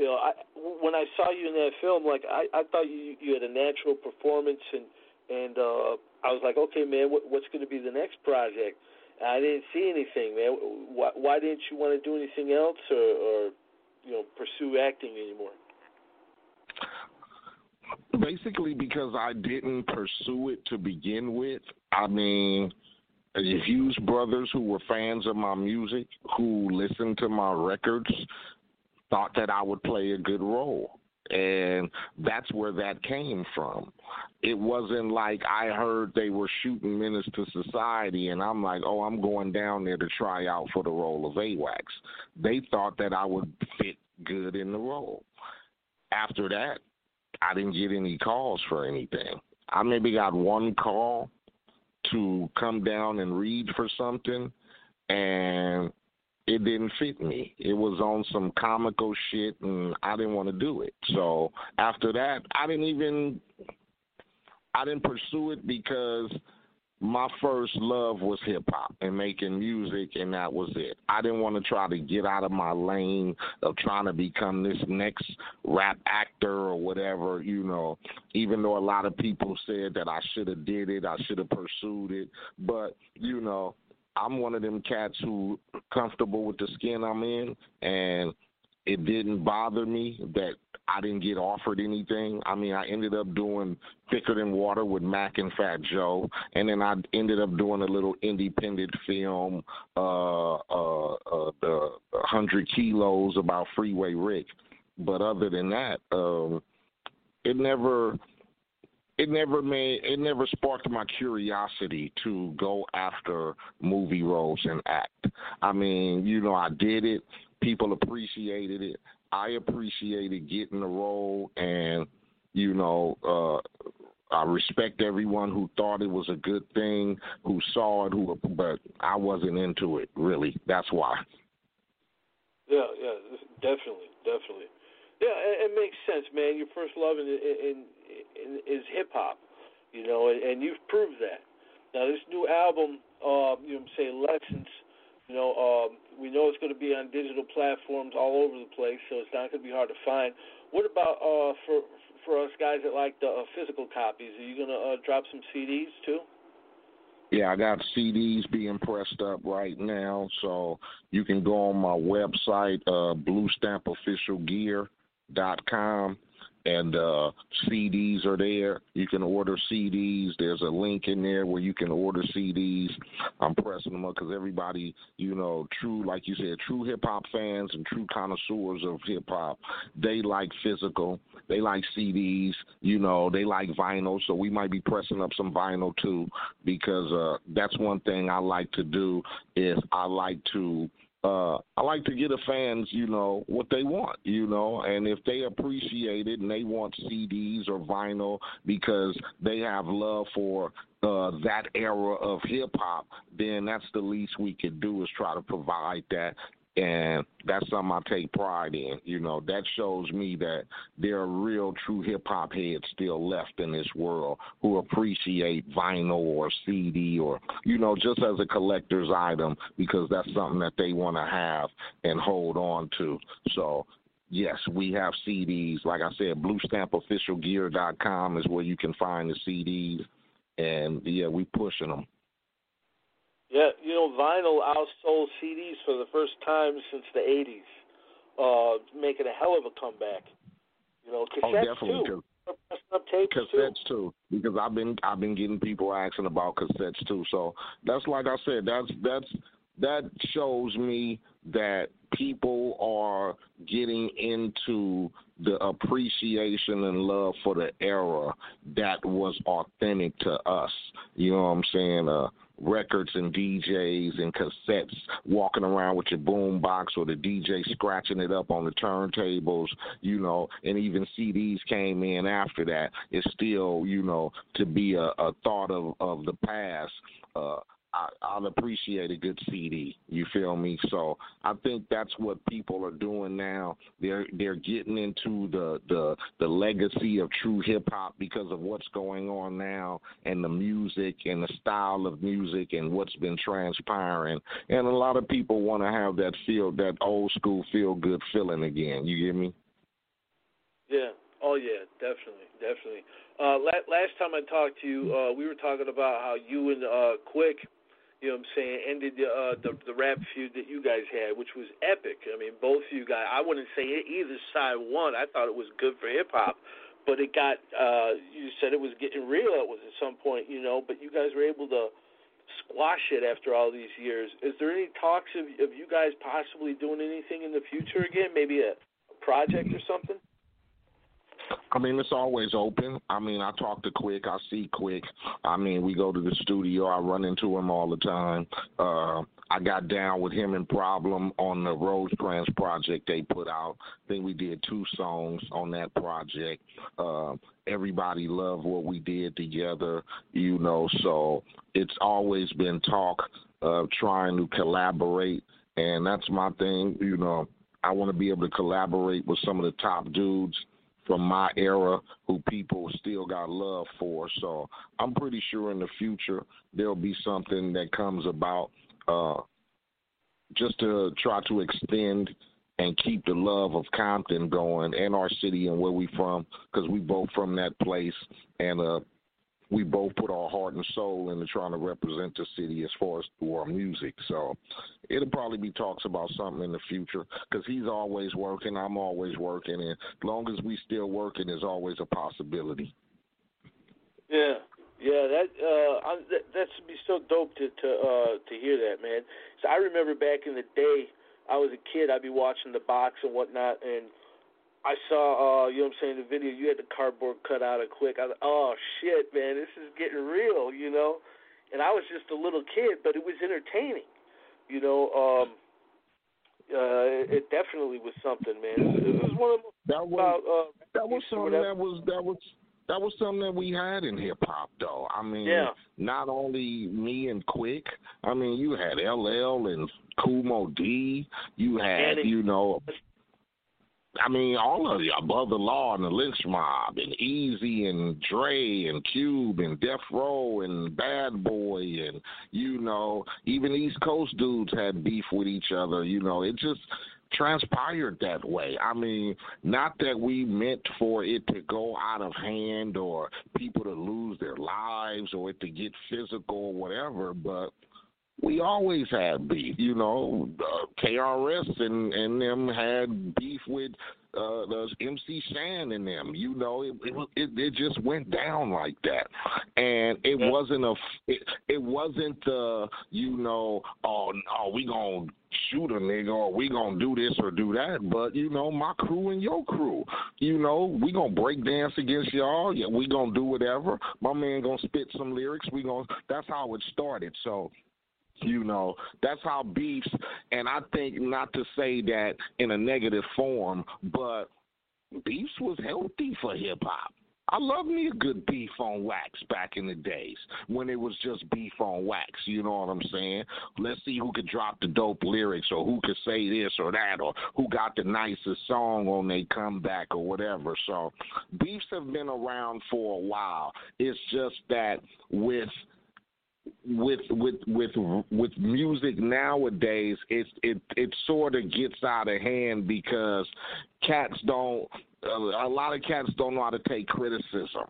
you know, I, when I saw you in that film, like I, I thought you you had a natural performance, and and uh, I was like, okay, man, what, what's going to be the next project? And I didn't see anything, man. Why, why didn't you want to do anything else, or, or you know, pursue acting anymore? basically because I didn't pursue it to begin with. I mean, the Hughes brothers who were fans of my music, who listened to my records, thought that I would play a good role. And that's where that came from. It wasn't like I heard they were shooting Menace to Society, and I'm like, oh, I'm going down there to try out for the role of A-Wax. They thought that I would fit good in the role. After that, I didn't get any calls for anything. I maybe got one call to come down and read for something, and it didn't fit me. It was on some comical shit, and I didn't want to do it. So after that, I didn't even I didn't pursue it because my first love was hip hop and making music, and that was it. I didn't want to try to get out of my lane of trying to become this next rap actor or whatever, you know. Even though a lot of people said that I should have did it, I should have pursued it, but you know, I'm one of them cats who comfortable with the skin I'm in, and it didn't bother me that I didn't get offered anything. I mean, I ended up doing Thicker Than Water with Mac and Fat Joe, and then I ended up doing a little independent film, uh, uh, uh, the Hundred Kilos about Freeway Rick. But other than that, um, it never it never made it never sparked my curiosity to go after movie roles and act. I mean, you know, I did it. People appreciated it. I appreciated getting the role, and you know, uh, I respect everyone who thought it was a good thing, who saw it, who but I wasn't into it really. That's why. Yeah, yeah, definitely, definitely. Yeah, it, it makes sense, man. Your first love in, in, is hip hop, you know, and, and you've proved that. Now, this new album, uh, you know, saying Lessons, you know, um, we know it's going to be on digital platforms all over the place, so it's not going to be hard to find. What about uh, for for us guys that like the uh, physical copies? Are you going to uh, drop some CDs too? Yeah, I got CDs being pressed up right now, so you can go on my website, uh, bluestampofficialgear.com, and uh, CDs are there. You can order CDs. There's a link in there where you can order CDs. I'm pressing them up because everybody, you know, true, like you said, true hip hop fans and true connoisseurs of hip hop, they like physical. They like CDs. You know, they like vinyl. So we might be pressing up some vinyl too because uh, that's one thing I like to do is I like to uh, I like to get the fans, you know, what they want, you know, and if they appreciate it and they want CDs or vinyl because they have love for uh, that era of hip hop, then that's the least we could do is try to provide that and that's something I take pride in. You know, that shows me that there are real, true hip hop heads still left in this world who appreciate vinyl or CD or, you know, just as a collector's item because that's something that they want to have and hold on to. So, yes, we have CDs. Like I said, BlueStampOfficialGear.com is where you can find the CDs. And, yeah, we pushing them. Yeah, you know, vinyl outsold CDs for the first time since the '80s, uh, making a hell of a comeback. You know, oh, cassettes definitely. too. Tapes cassettes too. too, because I've been I've been getting people asking about cassettes too. So that's like I said, that's that's that shows me that people are getting into the appreciation and love for the era that was authentic to us. You know what I'm saying? Uh, records and DJs and cassettes, walking around with your boom box or the DJ scratching it up on the turntables, you know, and even CDs came in after that. It's still, you know, to be a, a thought of, of the past. Uh, I, I'll appreciate a good CD. You feel me? So I think that's what people are doing now. They're they're getting into the the the legacy of true hip hop because of what's going on now and the music and the style of music and what's been transpiring. And a lot of people want to have that feel that old school feel good feeling again. You get me? Yeah. Oh yeah, definitely, definitely. Uh, la- last time I talked to you, uh, we were talking about how you and uh, Quick you know what I'm saying, ended the, uh, the the rap feud that you guys had, which was epic. I mean, both of you guys. I wouldn't say either side won. I thought it was good for hip hop, but it got. uh You said it was getting real. It was at some point, you know. But you guys were able to squash it after all these years. Is there any talks of of you guys possibly doing anything in the future again? Maybe a, a project or something? I mean, it's always open. I mean, I talk to Quick. I see Quick. I mean, we go to the studio. I run into him all the time. Uh, I got down with him and Problem on the Rosecrans project they put out. I think we did two songs on that project. Uh, everybody loved what we did together, you know. So it's always been talk of trying to collaborate, and that's my thing. You know, I want to be able to collaborate with some of the top dudes from my era who people still got love for. So I'm pretty sure in the future there'll be something that comes about uh, just to try to extend and keep the love of Compton going and our city and where we from because we both from that place and uh, we both put our heart and soul into trying to represent the city as far as through our music. So it'll probably be talks about something in the future because he's always working, I'm always working, and as long as we still working, there's always a possibility. Yeah, yeah, that uh, that that should be so dope to to uh, to hear that, man. So I remember back in the day, I was a kid. I'd be watching the box and whatnot, and I saw, uh, you know what I'm saying, the video, you had the cardboard cut out of quick. I was oh shit, man, this is getting real, you know? And I was just a little kid, but it was entertaining. You know, um uh it definitely was something, man. It was one of the that was about, uh, that was something that was that was that was something that we had in hip hop though. I mean yeah. not only me and Quick, I mean you had LL and Moe Dee, you had, Danny. you know I mean, all of you, Above the law and the Lench Mob and Eazy and Dre and Cube and Death Row and Bad Boy and you know, even East Coast dudes had beef with each other. You know, it just transpired that way. I mean, not that we meant for it to go out of hand or people to lose their lives or it to get physical or whatever, but we always had beef. You know, uh, KRS and and them had beef with uh the MC Shan and them. You know, it it, it it just went down like that, and it yeah. wasn't a it, it wasn't uh you know oh oh we gonna shoot a nigga or we gonna do this or do that. But you know, my crew and your crew, you know, we gonna break dance against y'all. Yeah, we gonna do whatever. My man gonna spit some lyrics. We gonna. That's how it started. So you know, that's how beefs, and I think not to say that in a negative form, but beefs was healthy for hip hop. I love me a good beef on wax back in the days when it was just beef on wax. You know what I'm saying? Let's see who could drop the dope lyrics or who could say this or that or who got the nicest song on they comeback or whatever. So beefs have been around for a while. It's just that with with with with with music nowadays it's it it sort of gets out of hand because cats don't a lot of cats don't know how to take criticism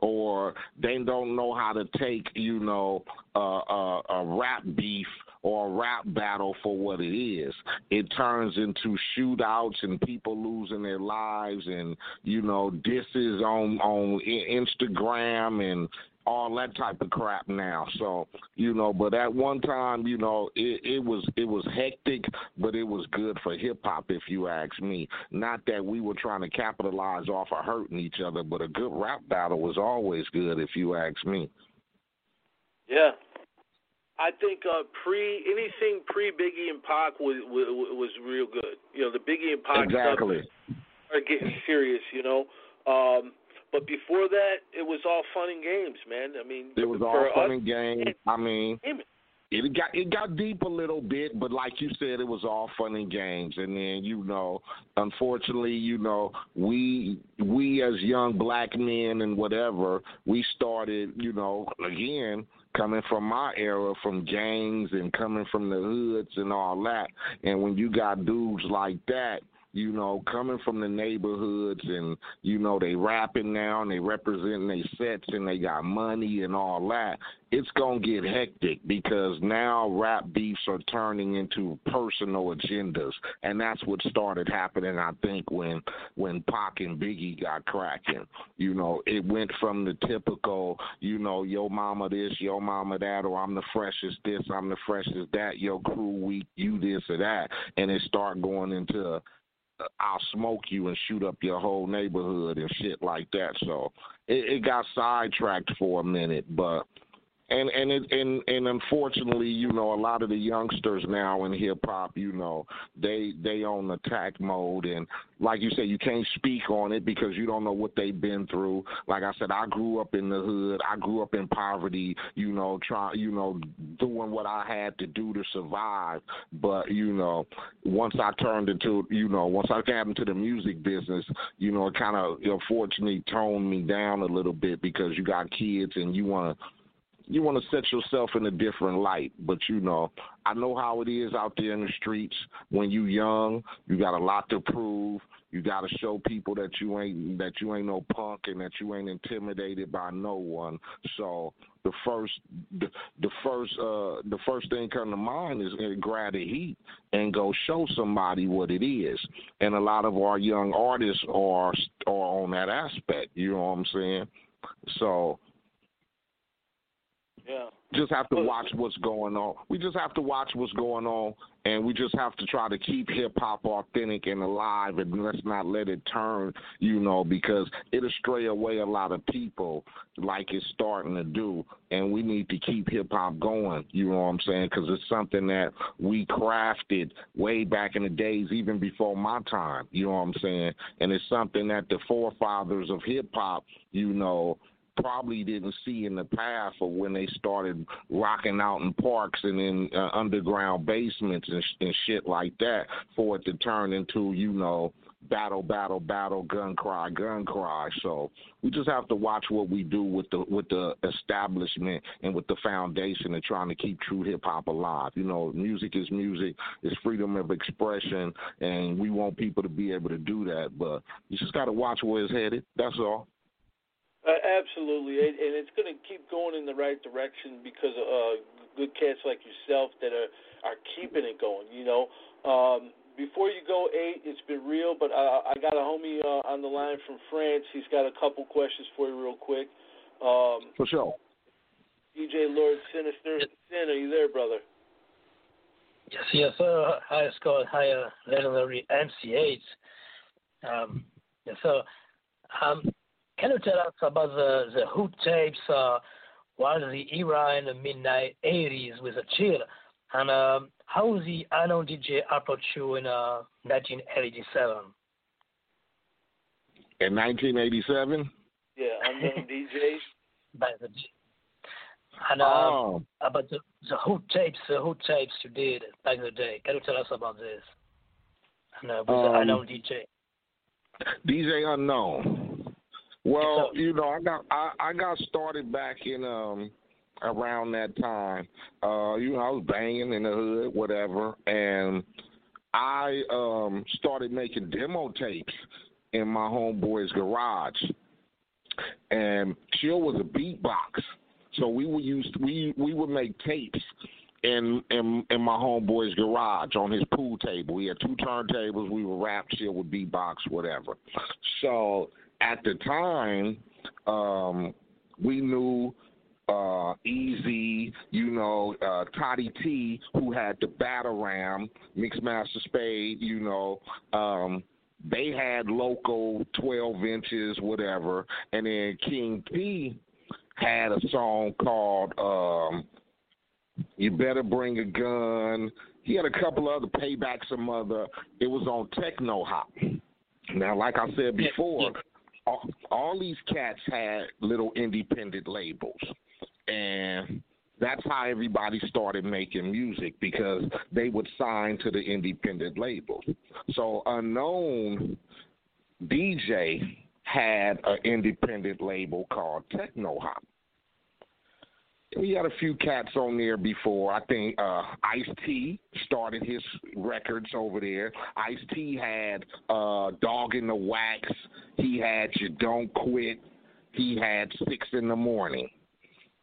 or they don't know how to take you know uh, a, a rap beef or a rap battle for what it is. It turns into shootouts and people losing their lives and you know disses on on Instagram and all that type of crap now. So you know, but at one time, you know, it, it was it was hectic, but it was good for hip hop, if you ask me. Not that we were trying to capitalize off of hurting each other, but a good rap battle was always good, if you ask me. Yeah. I think uh, pre anything pre Biggie and Pac was, was was real good. You know, the Biggie and Pac exactly. stuff are getting serious. You know, um, but before that, it was all fun and games, man. I mean, it was all fun us, and games. I mean, it got it got deep a little bit, but like you said, it was all fun and games. And then you know, unfortunately, you know, we we as young black men and whatever, we started, you know, again coming from my era, from gangs and coming from the hoods and all that. And when you got dudes like that you know, coming from the neighborhoods and, you know, they rapping now and they representing their sets and they got money and all that, it's going to get hectic because now rap beefs are turning into personal agendas. And that's what started happening, I think, when, when Pac and Biggie got cracking. You know, it went from the typical, you know, yo mama this, yo mama that, or I'm the freshest this, I'm the freshest that, yo crew weak, you this or that. And it start going into I'll smoke you and shoot up your whole neighborhood and shit like that. So it, it got sidetracked for a minute, but and and it, and and unfortunately, you know, a lot of the youngsters now in hip hop, you know, they they on attack mode, and like you said, you can't speak on it because you don't know what they've been through. Like I said, I grew up in the hood, I grew up in poverty, you know, trying, you know, doing what I had to do to survive. But you know, once I turned into, you know, once I got into the music business, you know, it kind of unfortunately toned me down a little bit because you got kids and you want to you want to set yourself in a different light. But you know, I know how it is out there in the streets. When you young, you got a lot to prove. You got to show people that you ain't that you ain't no punk and that you ain't intimidated by no one. So the first the, the first uh the first thing come to mind is to grab the heat and go show somebody what it is. And a lot of our young artists are are on that aspect. You know what I'm saying? So yeah. Just have to watch what's going on. We just have to watch what's going on, and we just have to try to keep hip hop authentic and alive, and let's not let it turn, you know, because it'll stray away a lot of people like it's starting to do, and we need to keep hip hop going. You know what I'm saying? Because it's something that we crafted way back in the days, even before my time. You know what I'm saying? And it's something that the forefathers of hip hop, you know, probably didn't see in the past or when they started rocking out in parks and in uh, underground basements and, sh- and shit like that for it to turn into, you know, battle, battle, battle, gun cry, gun cry. So we just have to watch what we do with the with the establishment and with the foundation and trying to keep true hip hop alive. You know, music is music, it's freedom of expression, and we want people to be able to do that. But you just got to watch where it's headed. That's all. Uh, absolutely, and, and it's going to keep going in the right direction because uh, good cats like yourself that are are keeping it going. You know. Um, before you go, Eiht, it's been real, but uh, I got a homie uh, on the line from France. He's got a couple questions for you, real quick. Um, for sure. DJ Lord Sinister, Sin, are you there, brother? Yes, yes, sir. Hi, Scott. Hi, uh, legendary MC Eiht. Um, yes, sir. Um, can you tell us about the the Hood tapes? Uh, was the era in the midnight '80s with a chill, and um, how was the unknown DJ approach you in uh, 1987? In 1987? Yeah, unknown DJ. By the and um, oh. about the the Hood tapes, the Hood tapes you did back in the day. Can you tell us about this? And uh, with Um, the unknown DJ. DJ Unknown. Well, you know, I got I, I got started back in um around that time. Uh, you know, I was banging in the hood, whatever, and I um started making demo tapes in my homeboy's garage. And Chill was a beatbox. So we would use we we would make tapes in in in my homeboy's garage on his pool table. He had two turntables. We would rap, chill with beatbox, whatever. So at the time, um, we knew uh, Eazy, you know, uh, Toddy Tee, who had the Batterram, Mixmaster Spade, you know, um, they had local 12 inches, whatever, and then King T had a song called um, "You Better Bring a Gun." He had a couple other paybacks some other. It was on Techno Hop. Now, like I said before, all, all these cats had little independent labels, and that's how everybody started making music because they would sign to the independent labels. So unknown DJ had an independent label called Techno Hop. We had a few cats on there before. I think uh, Ice T started his records over there. Ice T had uh, Dog in the Wax. He had You Don't Quit. He had Six in the Morning.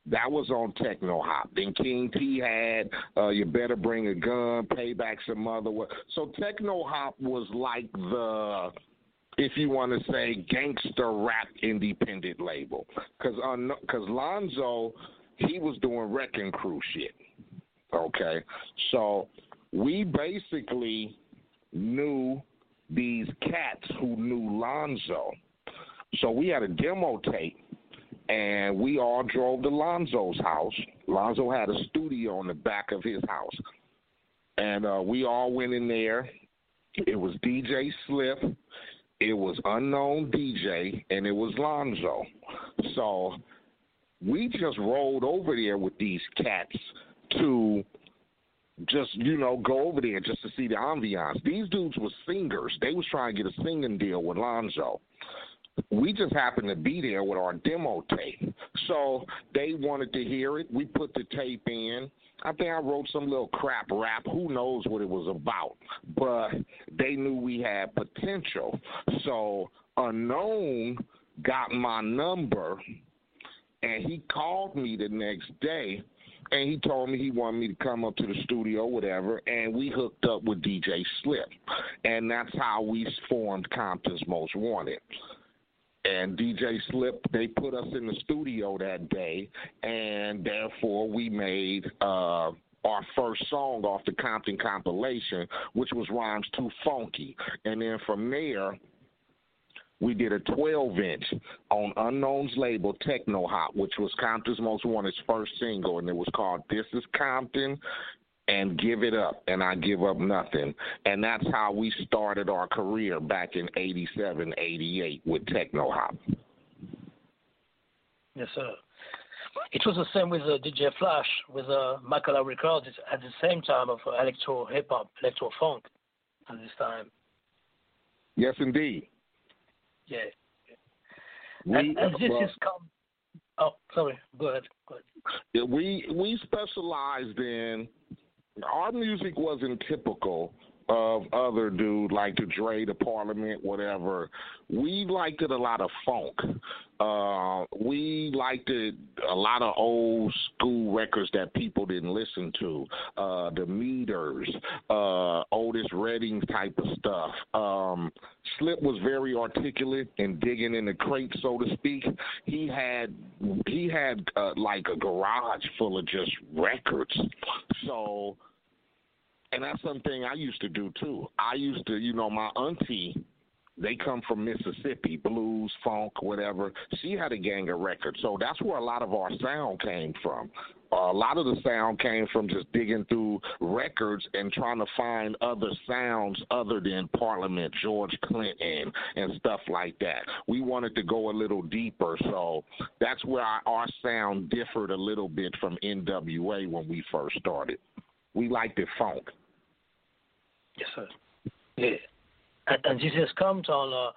That was on Techno Hop. Then King T had uh, You Better Bring a Gun, Payback Some Other. Wa- So Techno Hop was like the if you want to say gangster rap independent label because because Lonzo he was doing wrecking crew shit okay? So we basically knew these cats who knew Lonzo. So we had a demo tape and we all drove to Lonzo's house. Lonzo had a studio in the back of his house. And uh, we all went in there. It was DJ Slip it was unknown DJ and it was Lonzo. So we just rolled over there with these cats to just you know go over there just to see the ambiance. These dudes were singers. They was trying to get a singing deal with Lonzo. We just happened to be there with our demo tape. So they wanted to hear it. We put the tape in. I think I wrote some little crap rap. Who knows what it was about? But they knew we had potential. So Unknown got my number and he called me the next day and he told me he wanted me to come up to the studio, whatever, and we hooked up with DJ Slip. And that's how we formed Compton's Most Wanted and DJ Slip, they put us in the studio that day, and therefore we made uh, our first song off the Compton compilation, which was Rhymes Too Funky. And then from there, we did a 12 inch on Unknown's label, Techno Hop, which was Compton's Most Wanted's first single, and it was called This Is Compton and Give It Up, and I Give Up Nothing. And that's how we started our career back in 87, 88 with Techno Hop. Yes, sir. It was the same with uh, DJ Flash, with uh, Macola Records at the same time of electro hip hop, electro funk at this time. Yes, indeed. Yeah. We, and, and this well, is come. Oh, sorry. Go ahead. Go ahead. we we specialized in our music wasn't typical of other dude like the Dre, the Parliament, whatever. We liked it a lot of funk. Uh, we liked it a lot of old school records that people didn't listen to. Uh, the Meters, uh, Otis Redding type of stuff. Um, Slip was very articulate and digging in the crate, so to speak. He had he had uh, like a garage full of just records. So and that's something I used to do too. I used to, you know, my auntie, they come from Mississippi, blues, funk, whatever. She had a gang of records, so that's where a lot of our sound came from. Uh, a lot of the sound came from just digging through records and trying to find other sounds other than Parliament, George Clinton, and stuff like that. We wanted to go a little deeper, so that's where our, our sound differed a little bit from NWA when we first started. We like it funk. Yes, sir. Yeah. And, and this has come on. Uh,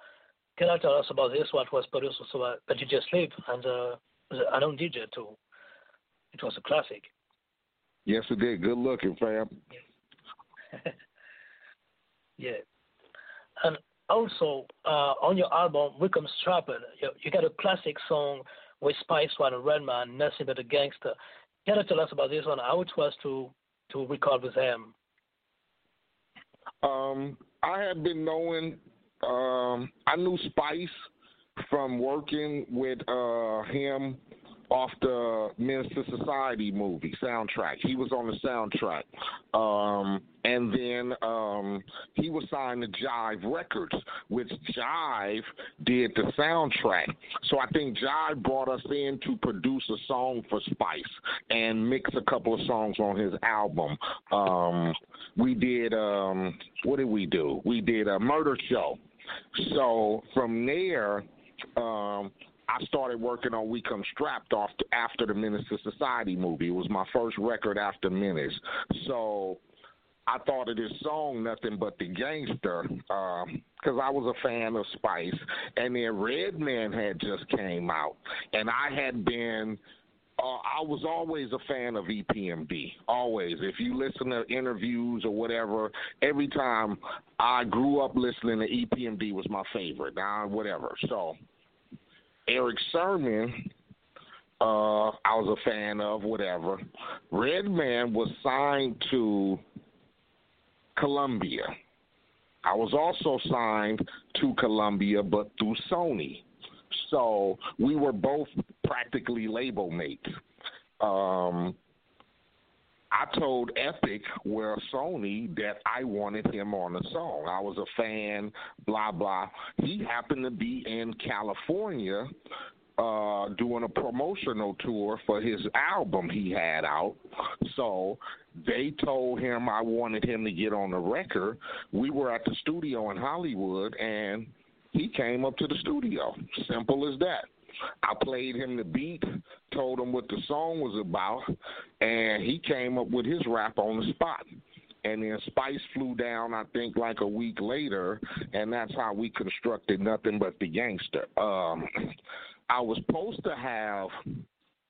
can you tell us about this? What was produced so uh, but you just sleep and uh, I don't DJ too. It was a classic. Yes, it did. Good looking, fam. yeah. And also uh, on your album, Wickham Strapper, you, you got a classic song with Spice One and Redman, Nothing But a Gangster. Can you tell us about this one? How it was to to with him? Um, I had been knowing, um, I knew Spice from working with uh, him off the Menace II Society movie soundtrack. He was on the soundtrack. Um, and then um, he was signed to Jive Records, which Jive did the soundtrack. So I think Jive brought us in to produce a song for Spice and mix a couple of songs on his album. Um, we did, um, what did we do? We did a murder show. So from there, um, I started working on We Come Strapped off after the Menace II Society movie. It was my first record after Menace. So I thought of this song, Nothing But the Gangster, because um, I was a fan of Spice. And then Redman had just came out. And I had been. Uh, I was always a fan of EPMD. Always. If you listen to interviews or whatever, every time I grew up listening to EPMD was my favorite. Now, whatever. So Erick Sermon, uh, I was a fan of, whatever. Redman was signed to Columbia. I was also signed to Columbia, but through Sony. So we were both practically label mates. Um, I told Epic, where Sony, that I wanted him on the song. I was a fan, blah, blah. He happened to be in California uh, doing a promotional tour for his album he had out. So they told him I wanted him to get on the record. We were at the studio in Hollywood, and he came up to the studio. Simple as that. I played him the beat, told him what the song was about, and he came up with his rap on the spot. And then Spice flew down, I think, like a week later, and that's how we constructed Nothing But the Gangster. Um, I was supposed to have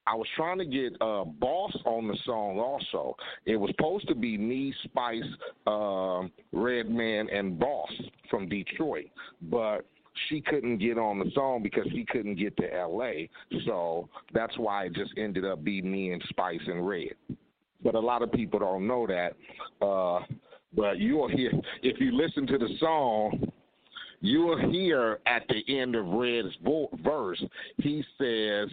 I was trying to get uh, Boss on the song also. It was supposed to be me, Spice, uh, Redman, and Boss from Detroit, but she couldn't get on the song because she couldn't get to L.A. So that's why it just ended up being me and Spice and Red. But a lot of people don't know that. Uh, but you'll hear if you listen to the song. You'll hear at the end of Red's verse, he says,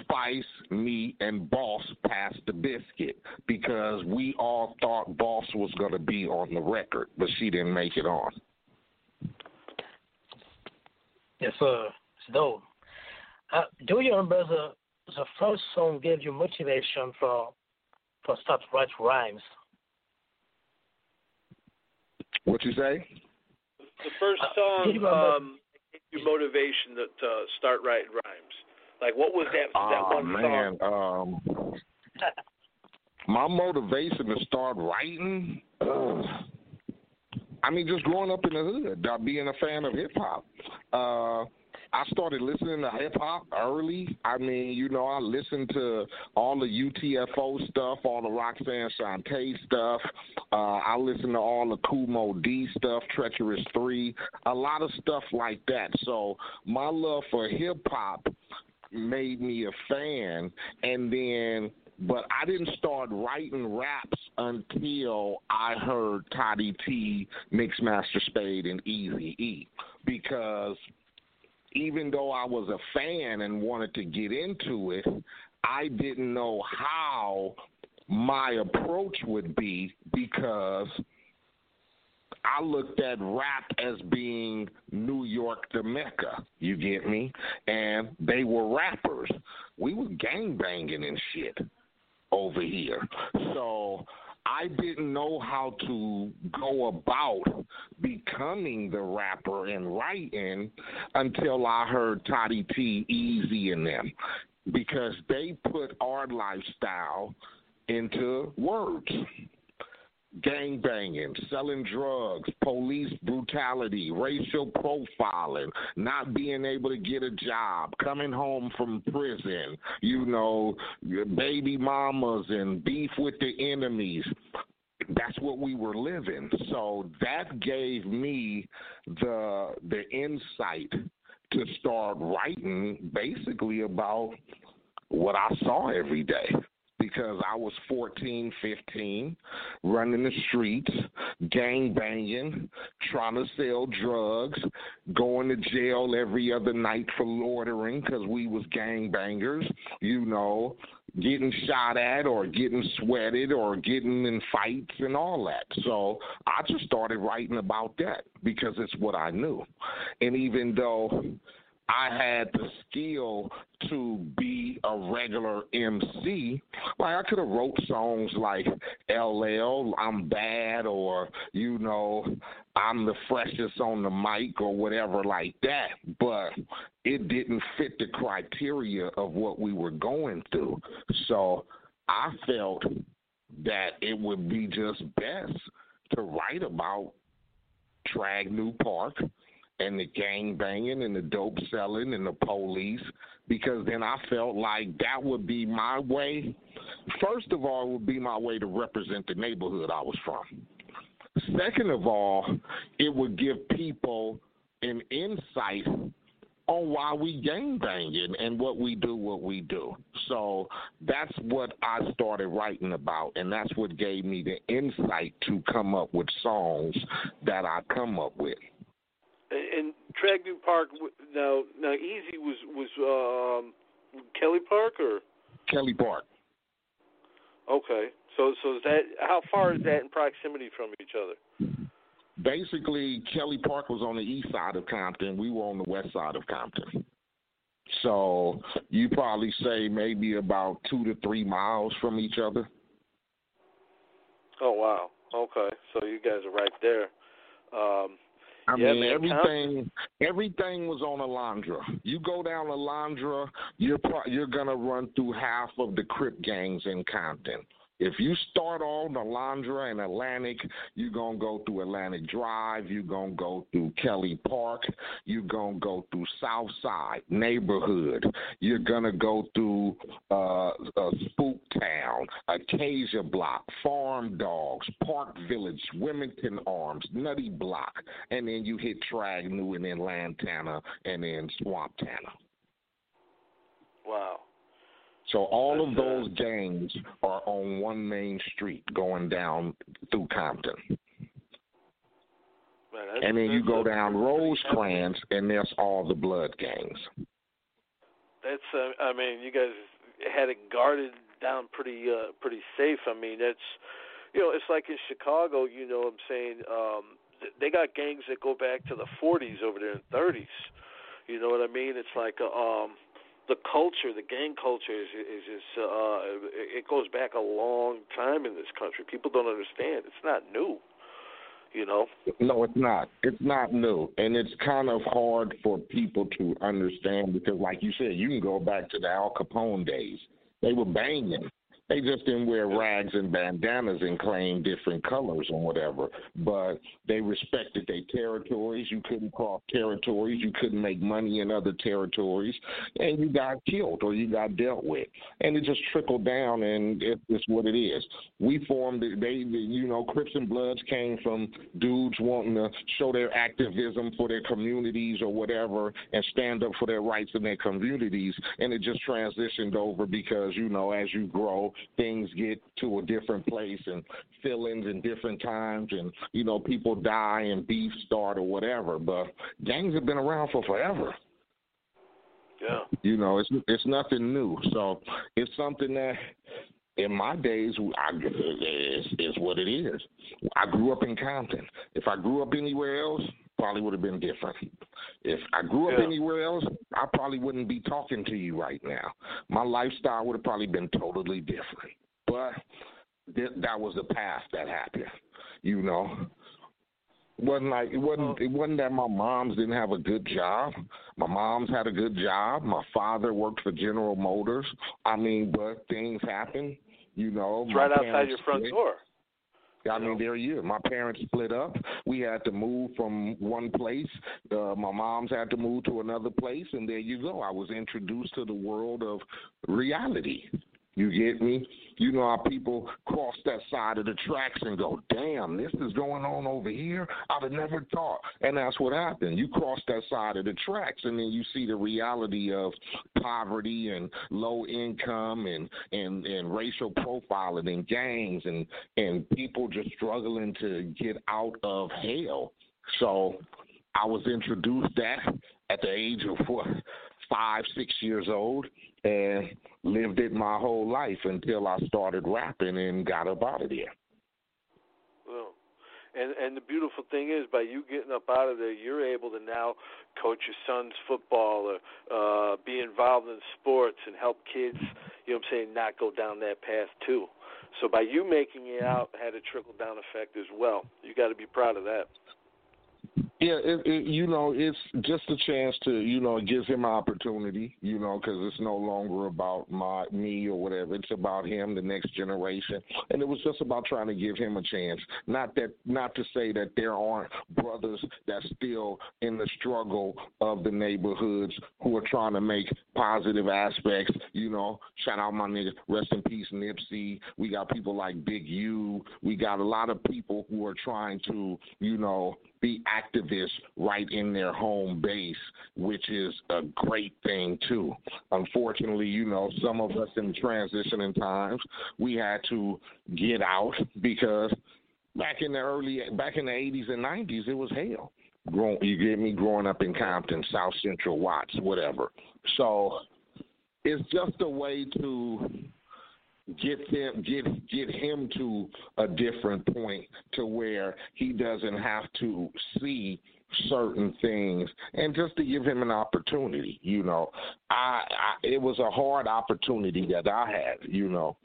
Spice, me, and Boss passed the biscuit because we all thought Boss was going to be on the record, but she didn't make it on. Yes, sir. It's dope. Uh, do you remember the the first song gave you motivation for for start to write rhymes? What you say? The first Uh, song you um, gave you motivation to, to start writing rhymes. Like, what was that? that Oh one man, song? um, my motivation to start writing. ugh, I mean, just growing up in the hood, uh, being a fan of hip hop. Uh, I started listening to hip hop early. I mean, you know, I listened to all the UTFO stuff, all the Roxanne Shante stuff. Uh, I listened to all the Moe Dee stuff, Treacherous Three, a lot of stuff like that. So my love for hip hop made me a fan, and then but I didn't start writing raps until I heard Toddy Tee, Mixmaster Spade, and Easy E because even though I was a fan and wanted to get into it, I didn't know how my approach would be because I looked at rap as being New York the Mecca. You get me? And they were rappers. We were gang banging and shit over here. So I didn't know how to go about becoming the rapper and writing until I heard Toddy Tee, Eazy, and them because they put our lifestyle into words gang banging, selling drugs, police brutality, racial profiling, not being able to get a job, coming home from prison, you know, baby mamas and beef with the enemies. That's what we were living. So that gave me the the insight to start writing basically about what I saw every day because I was 14, 15, running the streets, gang banging, trying to sell drugs, going to jail every other night for loitering because we was gang bangers, you know, getting shot at or getting sweated or getting in fights and all that. So I just started writing about that because it's what I knew. And even though I had the skill to be a regular MC. Like I could have wrote songs like LL, I'm bad, or you know, I'm the freshest on the mic, or whatever like that. But it didn't fit the criteria of what we were going through. So I felt that it would be just best to write about Tragniew Park and the gang banging and the dope selling and the police because then I felt like that would be my way. First of all, it would be my way to represent the neighborhood I was from. Second of all, it would give people an insight on why we gang banging and what we do, what we do. So that's what I started writing about, and that's what gave me the insight to come up with songs that I come up with. And Tragniew Park now now Eazy was was um, Kelly Park or Kelly Park. Okay, so so is that how far is that in proximity from each other? Basically, Kelly Park was on the east side of Compton. We were on the west side of Compton. So you probably say maybe about two to three miles from each other. Oh wow. Okay, so you guys are right there. Um, I yeah, mean, man, everything everything was on Alondra. You go down Alondra, you're pro- you're gonna run through half of the Crip gangs in Compton. If you start on Alondra and Atlantic, you're going to go through Atlantic Drive, you're going to go through Kelly Park, you're going to go through Southside neighborhood, you're going to go through uh, uh, Spook Town, Acacia Block, Farm Dogs, Park Village, Wilmington Arms, Nutty Block, and then you hit Tragniew and then Lantana and then Swamp Tana. Wow. So all of those gangs are on one main street going down through Compton. And then you go down Rosecrans, and there's all the blood gangs. That's uh, I mean, you guys had it guarded down pretty uh pretty safe. I mean, that's you know, it's like in Chicago, you know what I'm saying, um they got gangs that go back to the 40s over there in 30s. You know what I mean? It's like uh, um the culture, the gang culture is is just uh it goes back a long time in this country. People don't understand. It's not new. You know? No, it's not. It's not new. And it's kind of hard for people to understand because like you said, you can go back to the Al Capone days. They were banging. They just didn't wear rags and bandanas and claim different colors or whatever. But they respected their territories. You couldn't cross territories. You couldn't make money in other territories, and you got killed or you got dealt with. And it just trickled down, and it, it's what it is. We formed. They, you know, Crips and Bloods came from dudes wanting to show their activism for their communities or whatever, and stand up for their rights in their communities. And it just transitioned over because you know, as you grow things get to a different place and feelings in different times and you know people die and beef start or whatever but gangs have been around for forever yeah you know it's it's nothing new so it's something that in my days, I, it's, it's what it is. I grew up in Compton. If I grew up anywhere else, probably would have been different. If I grew up Yeah. anywhere else, I probably wouldn't be talking to you right now. My lifestyle would have probably been totally different. But th- that was the path that happened. You know, wasn't like it wasn't it wasn't that my moms didn't have a good job. My mom's had a good job. My father worked for General Motors. I mean, but things happen. You know, It's right outside your front door. I mean, there you. My parents split up. We had to move from one place. Uh, my mom's had to move to another place, and there you go. I was introduced to the world of reality. You get me? You know how people cross that side of the tracks and go, damn, this is going on over here? I'd have never thought. And that's what happened. You cross that side of the tracks and then you see the reality of poverty and low income and, and, and racial profiling and gangs and, and people just struggling to get out of hell. So I was introduced that at the age of what, five, six years old, and lived it my whole life until I started rapping and got up out of there. Well, and and the beautiful thing is, by you getting up out of there, you're able to now coach your son's football or uh, be involved in sports and help kids. You know what I'm saying? Not go down that path too. So by you making it out, had a trickle down effect as well. You got to be proud of that. Yeah, it, it, you know, it's just a chance to, you know, it gives him an opportunity, you know, because it's no longer about my me or whatever. It's about him, the next generation, and it was just about trying to give him a chance. Not that, not to say that there aren't brothers that's still in the struggle of the neighborhoods who are trying to make positive aspects. You know, shout out my nigga, rest in peace, Nipsey. We got people like Big U. We got a lot of people who are trying to, you know, be activists right in their home base, which is a great thing too. Unfortunately, you know, some of us in transitioning times, we had to get out because back in the early, back in the 80s and 90s, it was hell. Grow, you get me growing up in Compton, South Central Watts, whatever. So it's just a way to get them get get him to a different point to where he doesn't have to see certain things and just to give him an opportunity you know I, I it was a hard opportunity that i had you know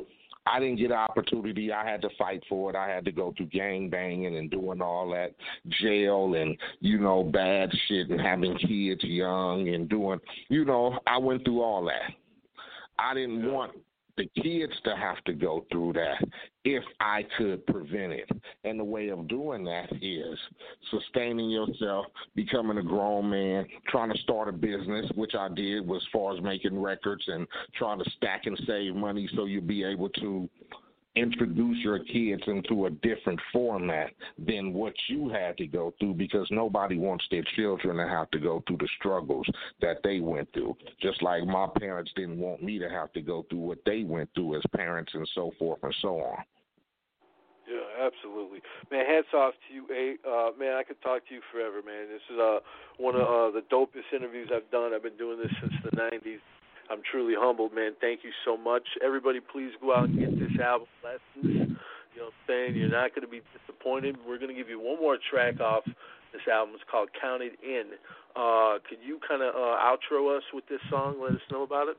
I didn't get an opportunity. I had to fight for it. I had to go through gang banging and doing all that jail and you know bad shit and having kids young and doing you know I went through all that. I didn't want the kids to have to go through that if I could prevent it. And the way of doing that is sustaining yourself, becoming a grown man, trying to start a business, which I did was as far as making records and trying to stack and save money so you'll be able to introduce your kids into a different format than what you had to go through because nobody wants their children to have to go through the struggles that they went through. Just like my parents didn't want me to have to go through what they went through as parents and so forth and so on. Yeah, absolutely, man. Hats off to you, A. Uh, man, I could talk to you forever, man. This is uh, one of uh, the dopest interviews I've done. I've been doing this since the '90s. I'm truly humbled, man. Thank you so much. Everybody, please go out and get this album, Lessons. You know what I'm saying? You're not going to be disappointed. We're going to give you one more track off this album. It's called Counted In. Uh, could you kind of uh, outro us with this song? Let us know about it.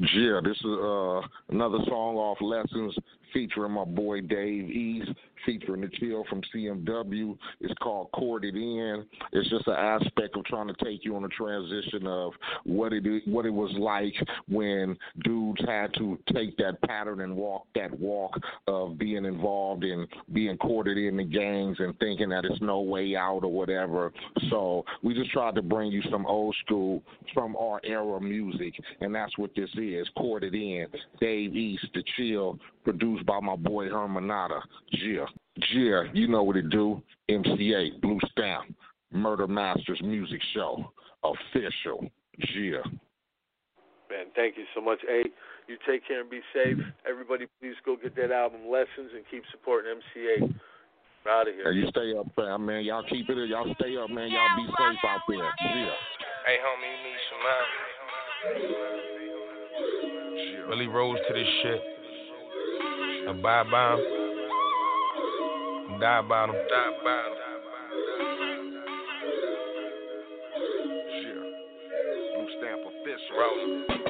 Yeah, this is uh, another song off Lessons featuring my boy Dave East, featuring the chill from CMW. It's called Corded In. It's just an aspect of trying to take you on a transition of what it what it was like when dudes had to take that pattern and walk that walk of being involved in being courted in the gangs and thinking that it's no way out or whatever. So we just tried to bring you some old school from our era music, and that's what this is. Is courted in. Dave East, the chill, produced by my boy Hermanata. Yeah. Yeah, you know what it do. MC Eiht, Blue Stamp, Murder Masters Music Show. Official. Yeah. Man, thank you so much. Hey, you take care and be safe. Everybody, please go get that album Lessons and keep supporting MC Eiht. We're out of here. Hey, you stay up, fam, man. Y'all keep it. Y'all stay up, man. Y'all be safe out there. Yeah. Hey, homie, you need some help. Really rose to this shit. Abide by him. Die by him. Die by him. Blue Stamp official.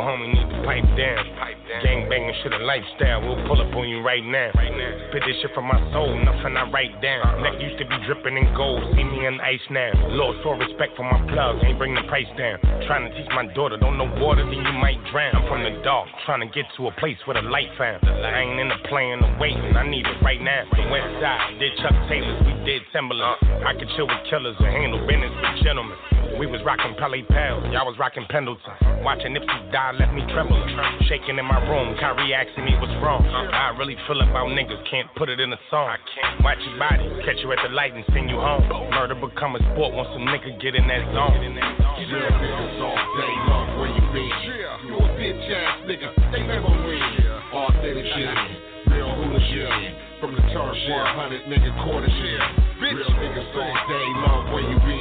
Little homie need to pipe down. Pipe down. Gang banging shit a lifestyle. We'll pull up on you right now. Right now. Spit this shit from my soul, nothing I write down. Uh-huh. Neck used to be dripping in gold. See me in ice now. Lost all respect for my plug. Ain't bring the price down. Trying to teach my daughter, don't know water, then you might drown. I'm from the dark, trying to get to a place where the light found. I ain't in the playing or waiting. I need it right now. The West Side did Chuck Taylors, we did Timberland. I could chill with killers and handle business with gentlemen. We was rocking Pele Pals, y'all was rocking Pendleton. Watching Nipsey die left me trembling. Shaking in my room, Kyrie asking me what's wrong. I really feel about niggas, can't put it in a song. I can't watch your body, catch you at the light and send you home. Murder become a sport once a nigga get in that zone. Yeah, niggas all day long, where you been? You a bitch ass nigga, they never win. Authentic shit, real hooligan. From the turf, 100 nigga quarter shit. Real niggas all day long, where you been?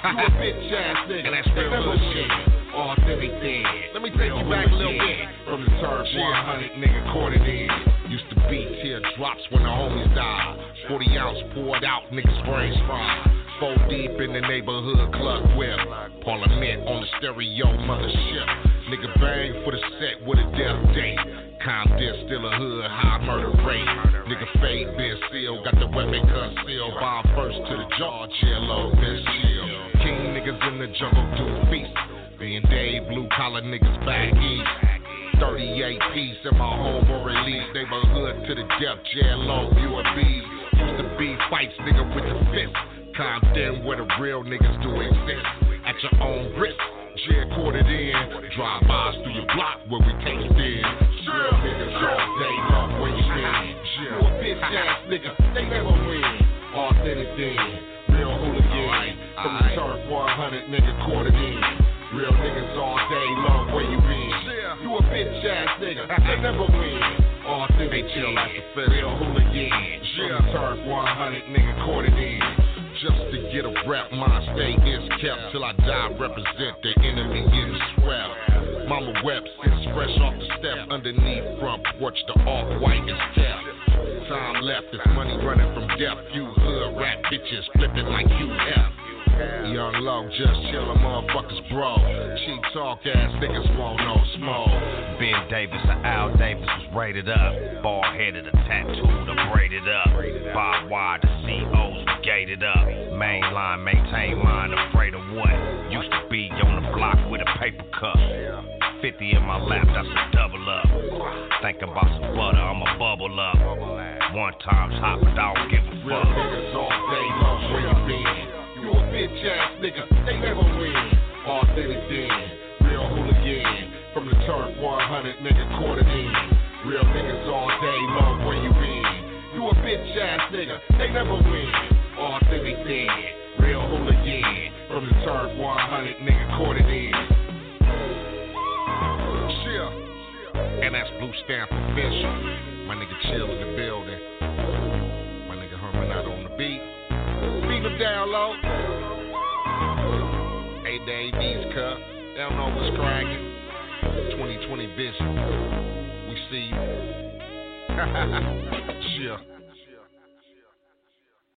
You a bitch ass nigga, And that's real win. Authentic thing. Let me take you back a little bit. From the turf, 100 nigga quartered in. Used to be teardrops when the homies died. 40 ounce poured out, niggas brains fried. Four deep in the neighborhood club whip. Parliament on the stereo mothership. Nigga bang for the set with a death date. Compton still a hood, high murder rate. Nigga fade been sealed, got the weapon concealed. Bomb first to the jaw, chill, low, best chill. Niggas in the jungle do feast. Being Dave, blue collar niggas back east. 38 piece in my home for release. Neighborhood to the death, jail low, UAB. Used to be fights, nigga, with the fist. Compton where the real niggas do exist. At your own risk, jail quartered in. Drive bys through your block where we take it in. Real niggas all day long where you been. You a bitch ass nigga, they never win. Authentic thing, 100 nigga quartered in. Real niggas all day long where you been. You a bitch ass nigga, they never win. Authentic Hey, chill thing, out the fence. real hooligan. Yeah. turf 100 nigga quartered in. Just to get a rep, my stay is kept till I die. Represent the enemy getting swept. Mama wept since fresh off the step underneath front porch. The off white is kept. Time left is money running from death. You hood rap bitches flipping like UF. Young low, just chillin', motherfuckers, bro. Cheap talk ass niggas won't no smoke. Ben Davis or Al Davis was rated up. Bald headed, a tattooed, a braided up. Bob wide, the COs were gated up. Mainline, maintain mine, afraid of what? Used to be on the block with a paper cup. 50 in my lap, that's a double up. Think about some butter, I'ma bubble up. One time's hot, but I don't give a fuck. Real niggas all day long, bitch ass nigga, they never win. all Authentic thing, real hooligan. From the turf 100 nigga quartered in. Real niggas all day long, where you been? You a bitch ass nigga, they never win. all Authentic thing, real hooligan. From the turf 100 nigga quartered in. Chill. And that's Blue Stamp official. My nigga chill in the building. My nigga Herman out on the beat. Beat him down low. Hey, Dave, these cup. They don't know what's cracking. 2020 vision. We see you. Chill.